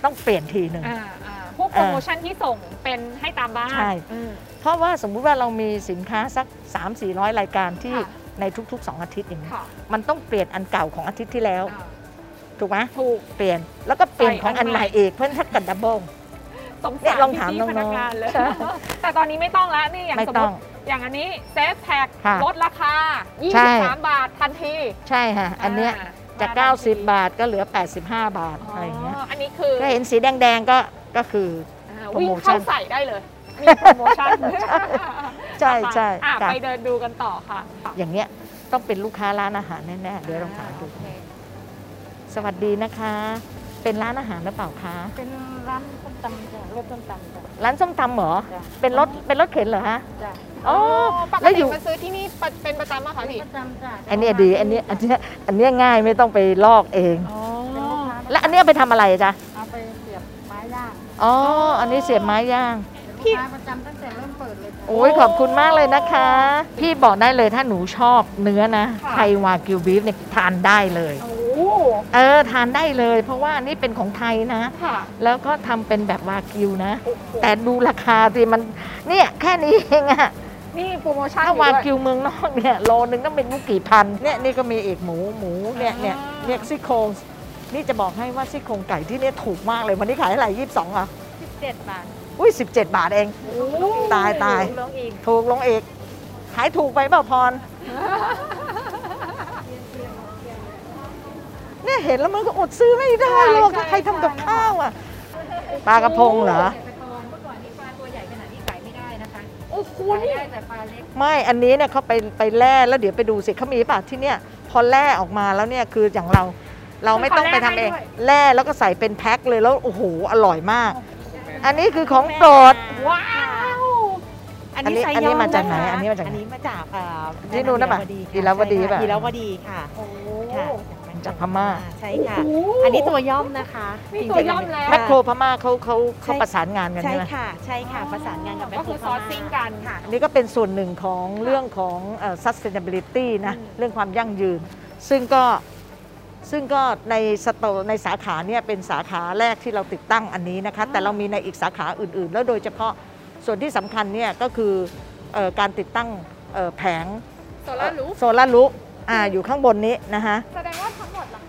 ต้องเปลี่ยนทีหนึ่งอ่าอ่าพวกโปรโมชั่นที่ส่งเป็นให้ตามบ้านใช่อืมเพราะว่าสมมุติว่าเรามีสินค้าสัก 3 4 0 0 รายการที่ค่ะในทุกๆ 2 อาทิตย์อย่างนี้ยค่ะมันต้องเปลี่ยนอันเก่าของอาทิตย์ที่แล้วอ่าถูกไหมถูกเปลี่ยนแล้วก็เปลี่ยนใส่ของอัอันนใหใหม่ม่อีกเพื่อนถ้ากันดับเบิล สงเนี่สายรลองถามพี่น้องๆๆพนักงานเลยใช่แต่ตอนนี้ไม่ต้องแล้วนี่อย่างไม่สมต้มอง ติอย่างอันนี้เซฟแท็กค่ะลดราคา ใช่ 23 บาททันทีใช่ค่ะ อันเนี้ยอ่จาก มทันที90 บาทก็เหลือ 85 บาทอะไรอย่างเงี้ย อันนี้คือก็เห็นสีแดงๆก็ก็คือ อ่าโปรวิ่งโมชั่เข้านใส่ได้เลยมีโปรโมชั่นใช่ใช่อะค่ะ ไปเดินดูกันต่อค่ะอย่างเงี้ยต้องเป็นลูกค้าร้านอาหารแน่ๆเดี๋ยวลองถามดู โอเค สวัสดีนะคะ เป็นร้านอาหารหรือเปล่าคะ เป็นร้านส้มตำจ้ะรถส้มตำจ้ะ ร้านส้มตำเหรอ จ้ะ เป็นรถ เป็นรถเข็นเหรอฮะ จ้ะอ๋อ ปกแล้วอติยู่ มาซื้อที่นี่ปะเป็นประจำอะคะพี่ประจำจ้ะอันเนี้ยดี อันเนี้ยอันเนี้ยอันเนี้ยง่ายไม่ต้องไปลอกเองอ๋อเป็นลูกค้าแล้วอันเนี้ยไปทำอะไรจ๊ะ เอาไปเสียบไม้ย่างอ๋อ อันนี้เสียบไม้ย่าง เป็นลูกค้าประจำตั้งแต่เริ่มเปิดเลยจ้ะ โอ้ยขอบคุณมากเลยนะคะ พี่บอกได้เลยถ้าหนูชอบเนื้อนะ ไทยวากิวบีฟเนี่ยทานได้เลย โอ้ เออทานได้เลย เพราะว่านี่เป็นของไทยนะค่ะ แล้วก็ทำเป็นแบบวากิวนะโอ้โหแต่ดูราคาสิมันเนี่ยแค่นี้เองอะนี่โปรโมชั่นถ้าอยู่วาด้วยกิวเมืองนอกเนี่ยโลนึงต้องเป็นมุกกี่พันเนี่ยนี่ก็มีอีกหมูหมูเนี่ยเนี่ยอ่าเนี่ยซี่โครงนี่จะบอกให้ว่าซี่โครงไก่ที่เนี่ยถูกมากเลยวันนี้ขายเท่าไหร่ยี่สิบสองอะ17บาทอุ้ยสิบเจ็ดบาทเองโอ้ตายตายลงอีกถูกลงอีก ขายถูกไปเปล่าพร เนี่ยเห็นแล้วมันก็อดซื้อไม่ได้หรอกใช่ถ้าใครทำกับใช่ข้าวอะปลากระพงเหรอแต่ปลาทองเมื่อก่อนนี้ปลาตัวใหญ่ขนาดนี้ขายไม่ได้นะคะโอ้โหขายนี่ได้แต่ปลาเล็กไม่อันนี้เนี่ยเขาไปไปแล่แล้วเดี๋ยวไปดูสิเขามีป่ะที่เนี่ยพอแล่ออกมาแล้วเนี่ยคืออย่างเรา เราไม่ต้องไปทำเองแล่แล้วก็ใส่เป็นแพ็คเลยแล้วโอ้โหอร่อยมาก อันนี้คือของโปรดว้าวอันอันนี้นี้ไซอันนี้ย่อมาจากไหนะคะอันนี้มาจากไหนอันนี้มาจากเอ่อที่นู่นนะปะค่ะอีราวดีใช่ค่ะปะอีราวดีค่ะโอ้ค่ะ จากพม่าใช่ค่ะ อันนี้ตัวย่อมนะคะนี่จริงๆตัวย่อมแล้วแมคโครพม่าเขาเขาเขาประสานงานกันใช่ใช่ไหมค่ะใช่ค่ะประสานงานกับแมคก็โครคือซอร์ซิ่งกันค่ะอันนี้ก็เป็นส่วนหนึ่งของเรื่องของเอ่อ sustainability นะอืมเรื่องความยั่งยืน ซึ่งก็ซึ่งก็ใน store ในสาขาเนี่ยเป็นสาขาแรกที่เราติดตั้งอันนี้นะคะ แต่เรามีในอีกสาขาอื่น ๆ แล้วโดยเฉพาะส่วนที่สำคัญเนี่ยก็คือเอ่อการติดตั้งเอ่อแผง solar roof solar roof อ่าอยู่ข้างบนนี้นะคะแสดงว่า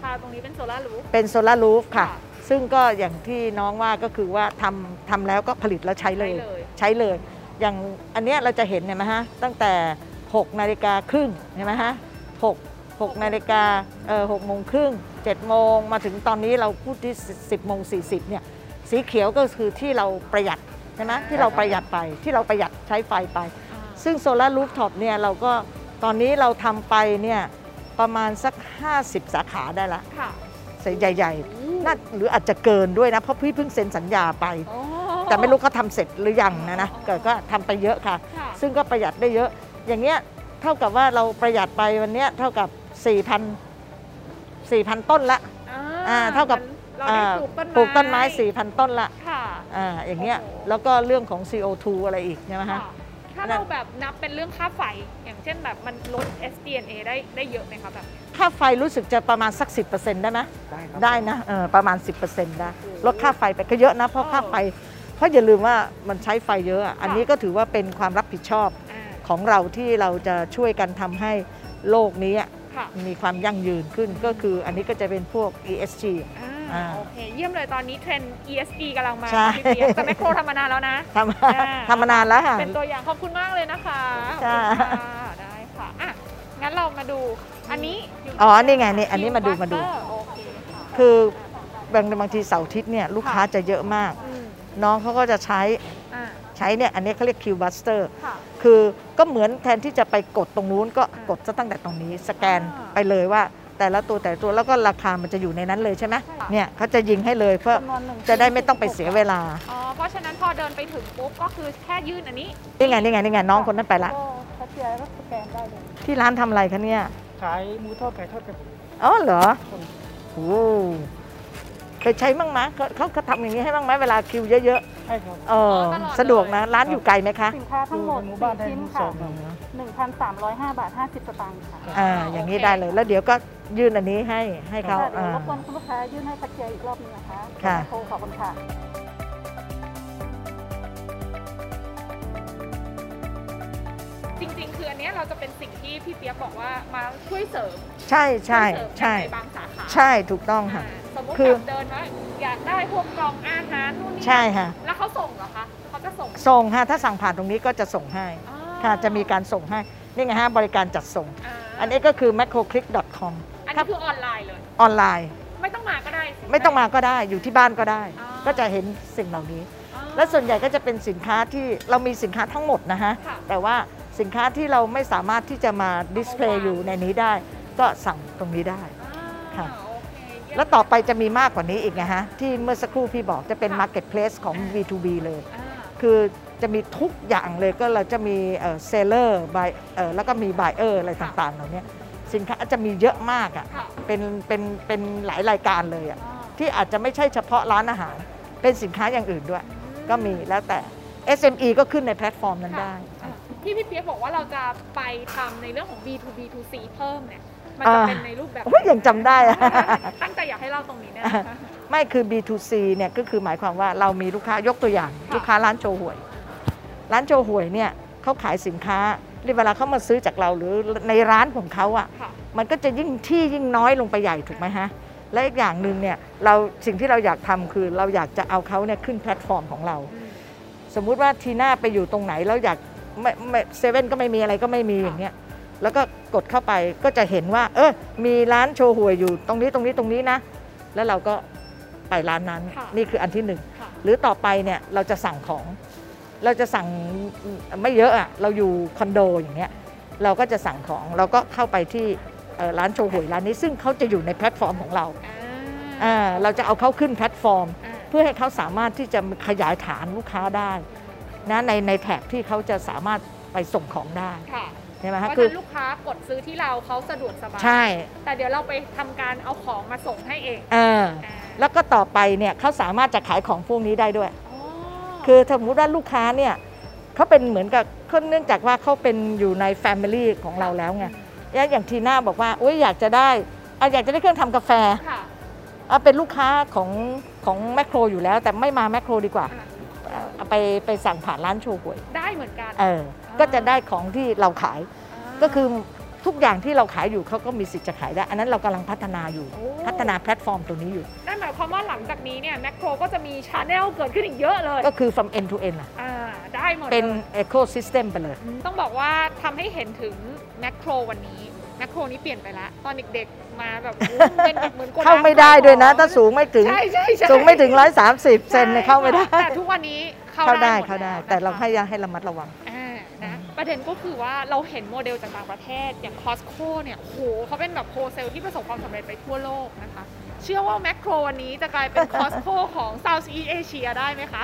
าตรงนี้เป็น solar roof เป็น solar roof ค่ะค่ะ ซึ่งก็อย่างที่น้องว่าก็คือว่าทำทำแล้วก็ผลิตแล้วใช้เลยใช้เลยใช้เลยอย่างอันเนี้ยเราจะเห็นเนี่ยไหมฮะตั้งแต่ 6 นาฬิกาครึ่งเห็นไหมฮะ6 6นาฬิกาเออ6โมงครึ่ง7โมงมาถึงตอนนี้เราพูดที่ 10โมง40เนี่ยสีเขียวก็คือที่เราประหยัดใช่ไหมที่เราประหยัดไปที่เราประหยัดใช้ไฟไป ซึ่งโซลารูฟท็อปเนี่ยเราก็ตอนนี้เราทำไปเนี่ย ประมาณสัก 50 สาขาได้ละค่ะใหญ่ๆน่าหรืออาจจะเกินด้วยนะ เพราะพี่เพิ่งเซ็นสัญญาไปโอ้แต่ไม่รู้เขาทำเสร็จหรือยังนะนะเกิดก็ทำไปเยอะค่ะค่ะ ซึ่งก็ประหยัดได้เยอะ อย่างเงี้ยเท่ากับว่าเราประหยัดไปวันเนี้ยเท่ากับ 4,000 4,000 ต้นละอ่าเท่ากับเราได้อ่าปลูกต้นไม้ปลูกต้นไม้ 4,000 ต้นละค่ะอ่าอย่างเงี้ยโอ้โหแล้วก็เรื่องของ CO2 อะไรอีกใช่ไหมค่ะฮะ ถ้าเราแบบนับเป็นเรื่องค่าไฟ อย่างเช่นแบบมันลด SDNA ได้ได้เยอะไหมคะแบบค่าไฟรู้สึกจะประมาณสัก 10%ได้ไหมได้นะเออประมาณ 10%ได้ลดค่าไฟไปก็เยอะนะ เพราะค่าไฟ เพราะอย่าลืมว่ามันใช้ไฟเยอะอะอันนี้ก็ถือว่าเป็นความรับผิดชอบอ่าของเราที่เราจะช่วยกันทำให้โลกนี้อะค่ะมีความยั่งยืนขึ้นก็คืออันนี้ก็จะเป็นพวก ESG อ่า อ่า โอเค เยี่ยมเลยตอนนี้เทรนด์ ESG กำลังมาใช่พี่เปียกแต่แมคโครทำมานานแล้วนะ ทอ่าำทำมานานแล้วค่ะ เป็นตัวอย่างขอบคุณมากเลยนะคะขอบจ้าคุณค่ะได้ค่ะอะ งั้นเรามาดูอันนี้ยู่อ๋อนี่ไงนี่อันนี้มาดูมาดู โอเคค่ะคือบางบางทีเสาร์อาทิตย์เนี่ยลูกค้าจะเยอะมากอืมน้องเขาก็จะใช้อ่าใช้เนี่ยอันนี้เขาเรียก Q Buster ค่ะ คือก็เหมือนแทนที่จะไปกดตรงนู้นก็อ่ากกดซะตั้งแต่ตรงนี้สแกนอ่า ไปเลยว่า แต่ละตัวแต่ละตัวแล้วก็ราคามันจะอยู่ในนั้นเลยใช่ไหมค่ะ เนี่ยเขาจะยิงให้เลยเพื่อจำนวนหนึ่งจะได้ไม่ต้องไปเสียเวลาอ๋อเพราะฉะนั้นพอเดินไปถึงปุ๊บก็คือแค่ยื่นอันนี้นี่ไงนี่ไงนี่ไงน้องคนนั้นไปละ ก็คัดเจอแล้วก็สแกนได้เลย ที่ร้านทำอะไรคะเนี่ยขายหมูทอดไก่ทอดครับผมอ๋อเหรอ โอ้ เคยใช้บ้างไหมเขาเขาเขาทำอย่างนี้ให้บ้างไหมเวลาคิวเยอะใช่ครับๆเออตลอดเลย สะดวกนะร้านอยู่ไกลไหมคะสินค้าทั้งหมดหมู่บ้านไทยชิ้นหมู่ค่ะสองครับ1,305 บาท 50 สตางค์ค่ะอ่าอย่างนี้ได้เลยแล้วเดี๋ยวก็ยื่นอันนี้ให้ให้เขาค่ะเดี๋ยวอ่า รบกวนคุณลูกค้ายื่นให้คัดเจออีกรอบหนึงนะคะค่ะ โทรขอบคุณค่ะ จริง ๆ คืออันเนี้ยเราจะเป็นสิ่งที่พี่เปียกบอกว่ามาช่วยเสริมใช่ใช่วยเสริมใช่ในบางสาขาใช่ถูกต้องค่ะ อ่าสมมติคือ แบบเดินว่าอยากได้พวกกล่องอาหารนู่นนี่ใช่ค่ะ แล้วเขาส่งเหรอคะเขาจะส่งส่งค่ะถ้าสั่งผ่านตรงนี้ก็จะส่งให้อ๋อค่ะจะมีการส่งให้ นี่ไงฮะบริการจัดส่งาอันนี้ก็คือ macroclick.com อันนี้คือออนไลน์เลย ออนไลน์ ไม่ต้องมาก็ได้ไม่ต้องมาก็ได้อยู่ที่บ้านก็ได้ อ๋อ ก็จะเห็นสิ่งเหล่านี้ อ๋อ และส่วนใหญ่ก็จะเป็นสินค้าที่เรามีสินค้าทั้งหมดนะฮะ ค่ะ แต่ว่า สินค้าที่เราไม่สามารถที่จะมา display อยู่ในนี้ได้ ก็สั่งตรงนี้ได้อ่าค่ะโอเคเยี่ยมแล้วต่อไปจะมีมากกว่านี้อีกนะฮะ ที่เมื่อสักครู่พี่บอกจะเป็น Marketplace ของ B2B เลยอ่าคือจะมีทุกอย่างเลยก็เราจะมี seller buy แล้วก็มีบ u เออร์อะไรต่างๆเหล่านี้สินค้าจะมีเยอะมากอะค่ะเป็นเป็นเป็นหลายรายการเลยอะอ่าที่อาจจะไม่ใช่เฉพาะร้านอาหาร เป็นสินค้าอย่างอื่นด้วย ก็มีแล้วแต่ SME ก็ขึ้นในแพลตฟอร์มนั้นได้ค่ะ ที่พี่เปียกบอกว่าเราจะไปทำในเรื่องของ B2B2C เพิ่มเนี่ยมันจะอ่าเป็นในรูปแบบโอ้ยยังจำได้อะตั้งใจอยากให้เล่าตรงนี้เนี่ยนะคะไม่คือ B2C เนี่ยก็คือหมายความว่าเรามีลูกค้ายกตัวอย่างค่ะลูกค้าร้านโชห่วย ร้านโชห่วยเนี่ยเขาขายสินค้าที่เวลาเขามาซื้อจากเราหรือในร้านของเขาอะค่ะมันก็จะยิ่งที่ยิ่งน้อยลงไปใหญ่ถูกไหมฮะและอีกอย่างหนึ่งเนี่ยเราสิ่งที่เราอยากทำคือเราอยากจะเอาเขาเนี่ยขึ้นแพลตฟอร์มของเราอืมสมมุติว่าทีหน้าไปอยู่ตรงไหนแล้วอยาก ไม่ไม่เซเว่นก็ไม่มีอะไรก็ไม่มีอย่างเงี้ยแล้วก็กดเข้าไปก็จะเห็นว่า เออมีร้านโชว์หวยอยู่ตรงนี้ตรงนี้ตรงนี้นะ แล้วเราก็ไปร้านนั้นค่ะนี่คืออันที่หนึ่งค่ะหรือต่อไปเนี่ยเราจะสั่งของ เราจะสั่งไม่เยอะอะเราอยู่คอนโดอย่างเงี้ยเราก็จะสั่งของเราก็เข้าไปที่เอ่อร้านโชห่วยร้านนี้ ซึ่งเขาจะอยู่ในแพลตฟอร์มของเราอ่าอ่าเราจะเอาเขาขึ้นแพลตฟอร์มอ่าเพื่อให้เขาสามารถที่จะขยายฐานลูกค้าได้ นะในในแท็กที่เขาจะสามารถไปส่งของได้ค่ะใช่ไหมเพราะฉะคือนั้นคือลูกค้ากดซื้อที่เราเขาสะดวกสบายใช่ แต่เดี๋ยวเราไปทำการเอาของมาส่งให้เองเอออ่าแล้วก็ต่อไปเนี่ยเขาสามารถจะขายของพวกนี้ได้ด้วย อ๋อคือถ้าสมมติว่าลูกค้าเนี่ยเขาเป็นเหมือนกับเขาเนื่องจากว่าเขาเป็นอยู่ใน family ของเราแล้วไงแล้วอย่างทีน่าบอกว่าโอ้ยอยากจะได้อะอยากจะได้เครื่องทำกาแฟค่ะอะเป็นลูกค้าของของแมคโครอยู่แล้ว แต่ไม่มาแมคโครดีกว่า อ่าเอา ไปไปสั่งผ่านร้านโชห่วย ได้เหมือนกันเออ ก็จะได้ของที่เราขายาก็คือทุกอย่างที่เราขายอยู่เขาก็มีสิทธิ์จะขายได้ อันนั้นเรากำลังพัฒนาอยู่โอ้พัฒนาแพลตฟอร์มตัวนี้อยู่ นั่นหมายความว่าหลังจากนี้เนี่ยแมคโครก็จะมี channel เกิดขึ้นอีกเยอะเลย ก็คือ from end to end อะอ่าได้หมดเป็น ลย ecosystem ไปเลย ต้องบอกว่าทำให้เห็นถึงแมคโครวันนี้แมคโครนี้เปลี่ยนไปแล้วตอนเด็กๆมาแบบโอ้โหเป็นแบบเหมือนโกดังเข้าไม่ได้ด้วยนะ ถ้าสูงไม่ถึง ใช่ใช่ใช่สูงไม่ถึง 130 เซนเนี่ยเข้าไม่ได้ แต่ทุกวันนี้ เข้าเข้าได้หมเข้าได้ล้วแต่เรานะคะให้ให้ระมัดระวังอ่านะประเด็นก็คือว่าเราเห็นโมเดลจากต่างประเทศอย่าง Costco เนี่ยโอ้โหเขาเป็นแบบโฮเซลที่ประสบความสำเร็จไปทั่วโลกนะคะ เชื่อว่าแมคโครวันนี้จะกลายเป็น Costco ของ Southeast Asia ได้ไหมคะ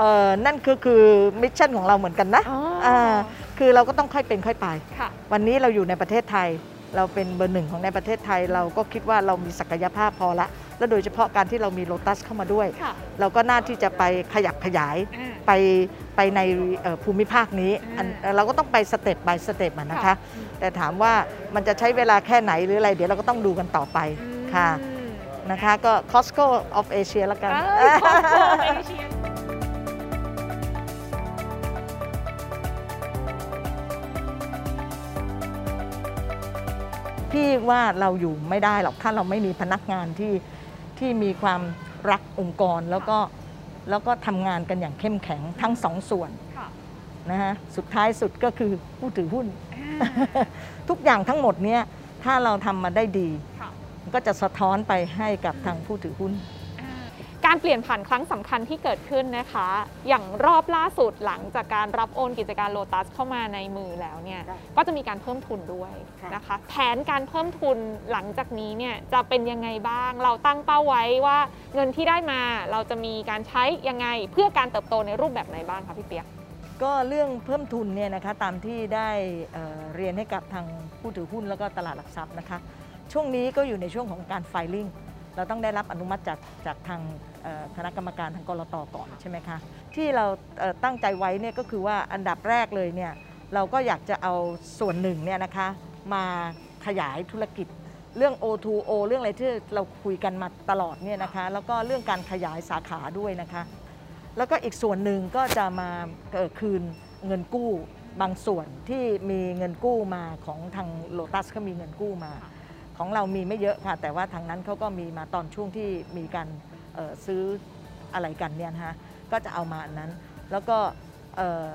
เออนั่นคือคือ mission ของเราเหมือนกันนะอ๋ออ่าคือเราก็ต้องค่อยเป็นค่อยไปค่ะวันนี้เราอยู่ในประเทศไทย เราเป็นเบอร์หนึ่งของในประเทศไทย เราก็คิดว่าเรามีศักยภาพพอละ และโดยเฉพาะการที่เรามีโ o ตัสเข้ามาด้วยค่ะเราก็น่าที่จะไปขยับขยายอ่าไปไปในเอ่อภูมิภาคนี้อ่าอันเราก็ต้องไปสเต็ป by สเต็ปนะคะค่ะแต่ถามว่ามันจะใช้เวลาแค่ไหนหรืออะไร เดี๋ยวเราก็ต้องดูกันต่อไปค่ะอืมนะคะก็ Costco of Asia ละกันเอ้ย Costco เอเชียพี่ว่าเราอยู่ไม่ได้หรอกถ้าเราไม่มีพนักงานที่ ที่มีความรักองค์กรแล้วก็แล้วก็ทำงานกันอย่างเข้มแข็งทั้งสองส่วนค่ะนะฮะสุดท้ายสุดก็คือผู้ถือหุ้นอ่าทุกอย่างทั้งหมดเนี้ยถ้าเราทำมาได้ดีค่ะมันก็จะสะท้อนไปให้กับทางผู้ถือหุ้นอ่า การเปลี่ยนผ่านครั้งสำคัญที่เกิดขึ้นนะคะ อย่างรอบล่าสุดหลังจากการรับโอนกิจการโลตัสเข้ามาในมือแล้วเนี่ยค่ะก็จะมีการเพิ่มทุนด้วยค่ะนะคะ แผนการเพิ่มทุนหลังจากนี้เนี่ยจะเป็นยังไงบ้าง เราตั้งเป้าไว้ว่าเงินที่ได้มาเราจะมีการใช้ยังไงเพื่อการเติบโตในรูปแบบไหนบ้างคะพี่เปียกก็เรื่องเพิ่มทุนเนี่ยนะคะตามที่ได้เอ่อเรียนให้กับทางผู้ถือหุ้นแล้วก็ตลาดหลักทรัพย์นะคะ ช่วงนี้ก็อยู่ในช่วงของการไฟลิ่งเราต้องได้รับอนุมัติจากจากทางเอ่อ คณะกรรมการทางกรตก่อนใช่ไหมคะที่เราตั้งใจไว้เนี่ยก็คือว่าอันดับแรกเลยเนี่ยเราก็อยากจะเอาส่วนหนึ่งเนี่ยนะคะมาขยายธุรกิจเรื่อง O2O เรื่องอะไรที่เราคุยกันมาตลอดเนี่ยนะคะแล้วก็เรื่องการขยายสาขาด้วยนะคะ แล้วก็อีกส่วนหนึ่งก็จะมาคืนเงินกู้บางส่วนที่มีเงินกู้มาของทางโ o ตัสเขามีเงินกู้มา ของเรามีไม่เยอะค่ะ แต่ว่าทางนั้นเขาก็มีมาตอนช่วงที่มีการ ซื้ออะไรกันเนี่ยนะฮะก็จะเอามาอันนั้น แล้วก็เอ่อ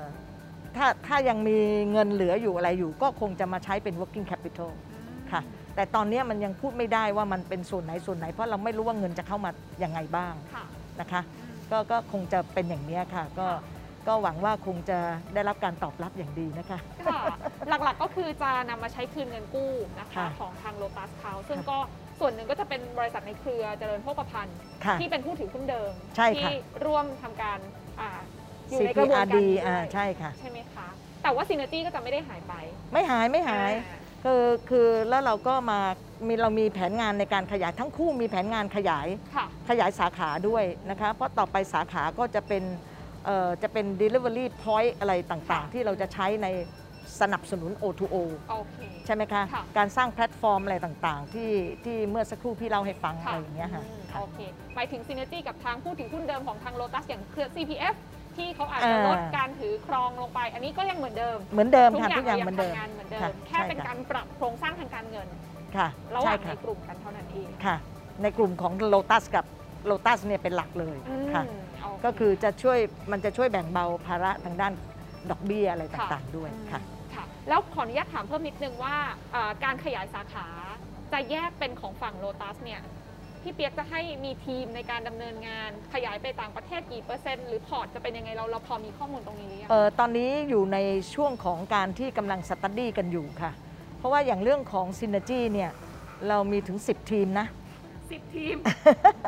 ถ้าถ้ายังมีเงินเหลืออยู่อะไรอยู่ ก็คงจะมาใช้เป็น working capital ค่ะแต่ตอนนี้มันยังพูดไม่ได้ว่ามันเป็นส่วนไหนส่วนไหน เพราะเราไม่รู้ว่าเงินจะเข้ามายังไงบ้างค่ะนะคะก็ก็คงจะเป็นอย่างนี้ค่ะ ก็ก็หวังว่าคงจะได้รับการตอบรับอย่างดีนะคะค่ะหลักๆก็คือจะนำมาใช้คืนเงินกู้นะคะค่ะของทางโลตัสเขาซึ่งค่ะก็ ส่วนหนึ่งก็จะเป็นบริษัทในเครือเจริญโภคภัณฑ์ ค่ะที่เป็นผู้ถือหุ้นเดิม ใช่ค่ะ ที่ร่วมทำการอ่าอยู่ในกระบวนการ CPRD นี้ด้อ่าวยใช่ค่ะ ใช่ไหมคะ แต่ว่าซินเนจี้ก็จะไม่ได้หายไปไม่หายไม่หาย อ่คือคือแล้วเราก็มามีเรามีแผนงานในการขยายทั้งคู่มีแผนงานขยายค่ะ ขยายสาขาด้วยนะคะ เพราะต่อไปสาขาก็จะเป็นเอ่อจะเป็น delivery point อะไรต่างๆค่ะที่เราจะใช้ใน สนับสนุน O2O โอเคใช่ไหมคะค่ะการสร้างแพลตฟอร์มอะไรต่างๆ ที่ที่เมื่อสักครู่พี่เล่าให้ฟังอะไรอย่างเงี้ยค่ะอืมค่ะโอเคหมายถึง synergy กับทางผู้ถือหุ้นเดิมของทางโลตัสอย่างเครือ CPF ที่เขาอาจจะอ่าลดการถือครองลงไป อันนี้ก็ยังเหมือนเดิม เหมือนเดิมทุกค่ะอย่างทุกอย่างเราเหมือนเดิมทำงานเหมือนเดิมค่ะแค่เป็นใช่ค่ะการปรับโครงสร้างทางการเงินค่ะระหว่างใช่ในค่ะกลุ่มกันเท่านั้นเองค่ะ ในกลุ่มของโ o ตัสกับโ o ตัสเนี่ยเป็นหลักเลยอืมค่ะโเก็คือจะช่วยมันจะช่วยแบ่งเบาภาระทางด้านดอกเบี้ยอะไรค่ะต่างๆด้วยค่ะค่ะ แล้วขออนุญาตถามเพิ่มนิดนึงว่าเอ่อการขยายสาขาจะแยกเป็นของฝั่งโ o ตัสเนี่ยพี่เปียกจะให้มีทีมในการดำเนินงานขยายไปต่างประเทศกี่เปอร์เซ็นต์หรือพอร์ตจะเป็นยังไงเราเราพอมีข้อมูลตรงนี้หรือยังเออตอนนี้อยู่ในช่วงของการที่กำลังสตัดดี้กันอยู่ค่ะ เพราะว่าอย่างเรื่องของ Synergy เนี่ยเรามีถึง 10 ทีมนะสิบทีม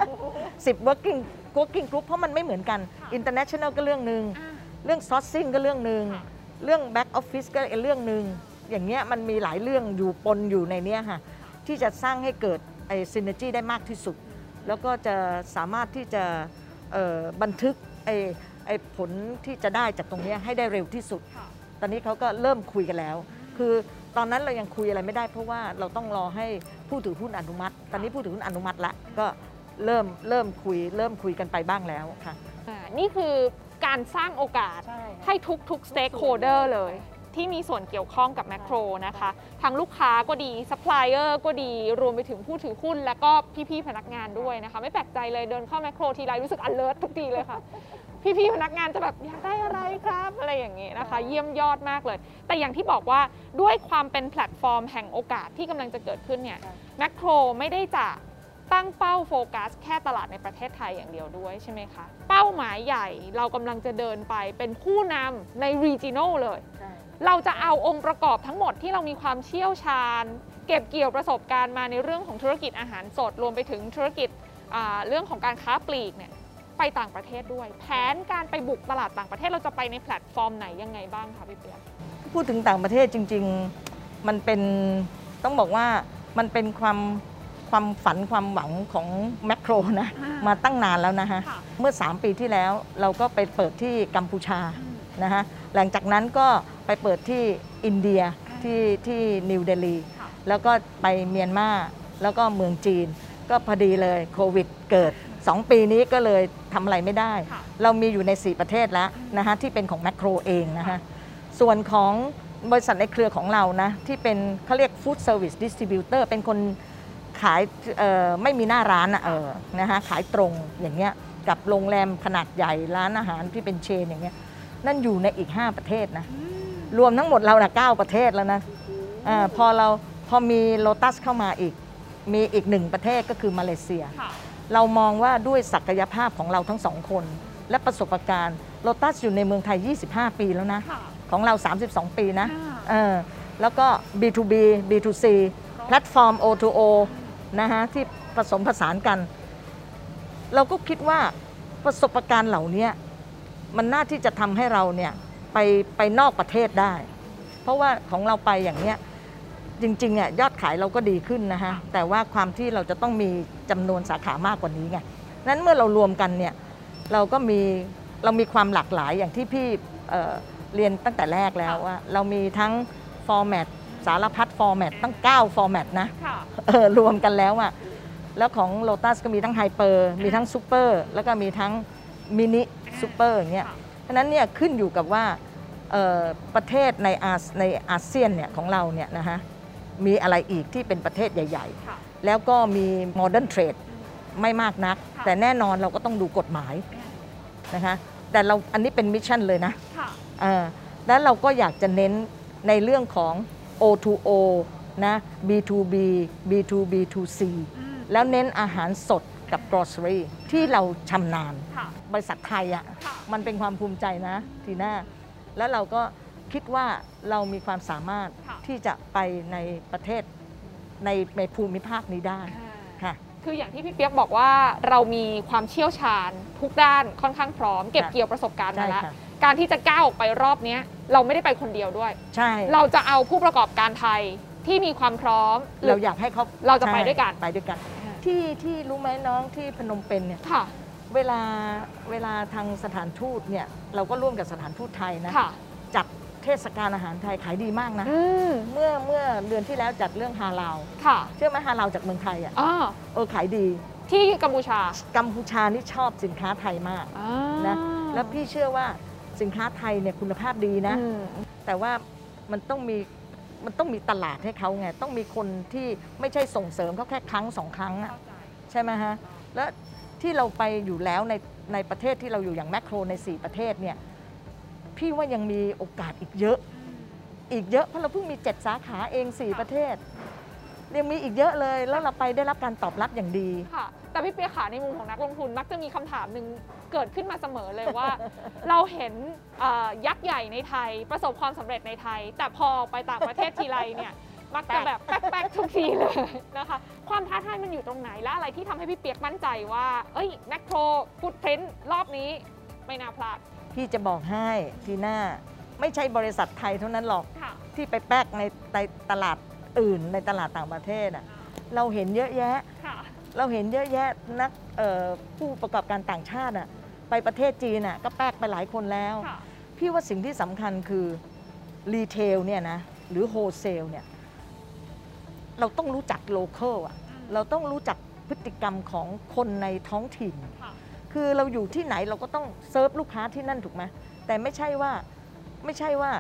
10 working working group เพราะมันไม่เหมือนกันค่ะ international ก็เรื่องหนึ่งอ่าเรื่อง sourcing ก็เรื่องหนึ่งค่ะ เรื่อง back office ก็อีกเรื่องหนึ่งอย่างเงี้ยมันมีหลายเรื่องอยู่ปนอยู่ในเนี้ยค่ะที่จะสร้างให้เกิดไอ้ synergy ได้มากที่สุด แล้วก็จะสามารถที่จะเอ่อบันทึกไอ้ไอ้ผลที่จะได้จากตรงเนี้ยให้ได้เร็วที่สุดค่ะตอนนี้เขาก็เริ่มคุยกันแล้ว คือตอนนั้นเรายังคุยอะไรไม่ได้เพราะว่าเราต้องรอให้ผู้ถือหุ้นอนุมัติ ตอนนี้ผู้ถือหุ้นอนุมัติละก็เริ่มเริ่มคุยเริ่มคุยกันไปบ้างแล้วค่ะอ่านี่คือ การสร้างโอกาสใช่ให้ทุกๆ stakeholder เลย ที่มีส่วนเกี่ยวข้องกับแมคโครนะคะทางลูกค้าก็ดีซัพพลายเออร์ก็ดีรวมไปถึงผู้ถือหุ้น แล้วก็พี่ๆพนักงานด้วยนะคะ ไม่แปลกใจเลยเดินเข้าแมคโครทีไรรู้สึก alert ทุกทีเลยค่ะพี่ๆพนักงานจะแบบอยากได้อะไรครับ อะไรอย่างนี้นะคะ เยี่ยมยอดมากเลย แต่อย่างที่บอกว่าด้วยความเป็นแพลตฟอร์มแห่งโอกาสที่กำลังจะเกิดขึ้นเนี่ยค่ะแมคโครไม่ได้จะ ตั้งเป้าโฟกัส แค่ตลาดในประเทศไทยอย่างเดียวด้วยใช่ไหมคะ เป้าหมายใหญ่เรากำลังจะเดินไปเป็นผู้นำใน regional เลยใช่เราจะเอาองค์ประกอบทั้งหมดที่เรามีความเชี่ยวชาญ เก็บเกี่ยวประสบการณ์มาในเรื่องของธุรกิจอาหารสดรวมไปถึงธุรกิจอ่าเรื่องของการค้าปลีกเนี่ยไปต่างประเทศด้วย แผนการไปบุกตลาดต่างประเทศเราจะไปในแพลตฟอร์มไหนยังไงบ้างคะพี่เปียกพูดถึงต่างประเทศจริง ๆ มันเป็นต้องบอกว่ามันเป็นความ ความฝันความหวังของแมคโครนะอ่ามมาตั้งนานแล้วนะฮะค่ะเมื่อ 3 ปีที่แล้วเราก็ไปเปิดที่กัมพูชานะฮะหลังจากนั้นก็ไปเปิดที่อินเดียที่ที่นิวเดลีค่ะแล้วก็ไปเมียนมาแล้วก็เมืองจีน ก็พอดีเลยโควิดเกิด 2 ปีนี้ก็เลยทำอะไรไม่ได้ค่ะเรามีอยู่ใน 4 ประเทศแล้วนะฮะที่เป็นของแมคโครเองนะฮะส่วนของบริษัทในเครือของเรานะที่เป็นเขาเรียก Food Service Distributor เป็นคน ขายเอ่อไม่มีหน้าร้านอะเออนะฮะขายตรงอย่างเงี้ยกับโรงแรมขนาดใหญ่ร้านอาหารที่เป็นเชนอย่างเงี้ยนั่นอยู่ในอีก 5 ประเทศนะรวมทั้งหมดเรานะ9ประเทศแล้วนะอาพอเราพอมีโ o ตัสเข้ามาอีกมีอีกหนึ่งประเทศก็คือมาเลเซียค่ะเรามองว่าด้วยศักยภาพของเราทั้งสองคน และประสบการณ์โ o ตัสอยู่ในเมืองไทย 25 ปีแล้วนะค่ะของเรา 32 ปีนะอ่าเออแล้วก็ B2B B2C แพลตฟอร์ม O2O นะฮะที่ผสมผสานกัน เราก็คิดว่าประสบการณ์เหล่านี้มันน่าที่จะทำให้เราเนี่ยไปไปนอกประเทศได้ เพราะว่าของเราไปอย่างเนี้ยจริงๆอะยอดขายเราก็ดีขึ้นนะฮะแต่ว่าความที่เราจะต้องมีจำนวนสาขามากกว่านี้ไงนั้นเมื่อเรารวมกันเนี่ยเราก็มีเรามีความหลากหลายอย่างที่พี่เรียนตั้งแต่แรกแล้วว่าเรามีทั้ง format สารพัด format ตั้ง 9 format นะค่ะเออรวมกันแล้วอะแล้วของ Lotus ก็มีทั้ง hyper มีทั้งซูเปอร์แล้วก็มีทั้ง mini super อย่างเงี้ยค่ะฉะนั้นเนี่ยขึ้นอยู่กับว่าเอ่อประเทศในอาในอาเซียนเนี่ยของเราเนี่ยนะฮะมีอะไรอีกที่เป็นประเทศใหญ่ๆค่ะแล้วก็มี modern trade ไม่มากนักค่ะแต่แน่นอนเราก็ต้องดูกฎหมายนะคะแต่เราอันนี้เป็นมิชชั่นเลยนะค่ะเออแล้วเราก็อยากจะเน้นในเรื่องของ O2O นะ B2B B2B2C แล้วเน้นอาหารสดกับ grocery ที่เราชำนาญค่ะบริษัทไทยอะ่ะค่ะมันเป็นความภูมิใจนะทีน่าแล้วเราก็คิดว่าเรามีความสามารถค่ะที่จะไปในประเทศในในภูมิภาคนี้ได้อ่าค่ะคืออย่างที่พี่เปียกบอกว่าเรามีความเชี่ยวชาญทุกด้านค่อนข้างพร้อม เก็บค่ะเกี่ยวประสบการณ์มาใช่แล้วค่ะ การที่จะก้าวออกไปรอบเนี้ยเราไม่ได้ไปคนเดียวด้วย ใช่ เราจะเอาผู้ประกอบการไทยที่มีความพร้อมหเราอยากให้เขาเราจะไปใช่ด้วยกันไปด้วยกัน ที่ที่รู้ไหมน้องที่พนมเปญเนี่ยค่ะเวลาเวลาทางสถานทูตเนี่ยเราก็ร่วมกับสถานทูตไทยนะค่ะจัดเทศกาลอาหารไทยขายดีมากนะอืมเมื่อเมื่อเดือนที่แล้วจัดเรื่องฮาลาวค่ะเชื่อไหมฮาลาวจากเมืองไทยอะอ่าเออขายดีที่กัมพูชา กัมพูชานี่ชอบสินค้าไทยมากอ่านะแล้วพี่เชื่อว่า สินค้าไทยเนี่ยคุณภาพดีนะอืมแต่ว่ามันต้องมีมันต้องมีตลาดให้เขาไง ต้องมีคนที่ไม่ใช่ส่งเสริมเขาแค่ครั้งสองครั้งอะใช่ไหมฮะ แล้วที่เราไปอยู่แล้วในในประเทศที่เราอยู่อย่างแมคโครใน 4 ประเทศเนี่ยพี่ว่ายังมีโอกาสอีกเยอะ อีกเยอะเพราะเราเพิ่งมี 7 สาขาเอง 4 ประเทศยังมีอีกเยอะเลยแล้วเราไปได้รับการตอบรับอย่างดี ค่ะ แต่พี่เปียขาในมุมของนักลงทุนมักจะมีคำถามหนึ่ง เกิดขึ้นมาเสมอเลยว่า เราเห็นเอ่อยักษ์ใหญ่ในไทย ประสบความสำเร็จในไทย แต่พอออกไปต่างประเทศทีไรเนี่ยมักจะแบบแป๊กๆทุกทีเลยนะคะ ความท้าทายมันอยู่ตรงไหนและอะไรที่ทำให้พี่เปียกมั่นใจว่า เอ้ยแมคโคร footprint รอบนี้ไม่น่าพลาด พี่จะบอกให้ทีน่าไม่ใช่บริษัทไทยเท่านั้นหรอกค่ะที่ไปแป๊กในในตลาดอื่นในตลาดต่างประเทศอะเราเห็นเยอะแยะค่ะเราเห็นเยอะแยะนักเอ่อผู้ประกอบการต่างชาติอะ ไปประเทศจีนอะก็แป๊กไปหลายคนแล้วค่ะพี่ว่าสิ่งที่สำคัญคือ retail เนี่ยนะหรือ wholesale เนี่ยเราต้องรู้จัก local อะเราต้องรู้จักพฤติกรรมของคนในท้องถิ่นค่ะคือเราอยู่ที่ไหนเราก็ต้องเซิร์ฟลูกค้าที่นั่นถูกไหมแต่ไม่ใช่ว่าไม่ใช่ว่า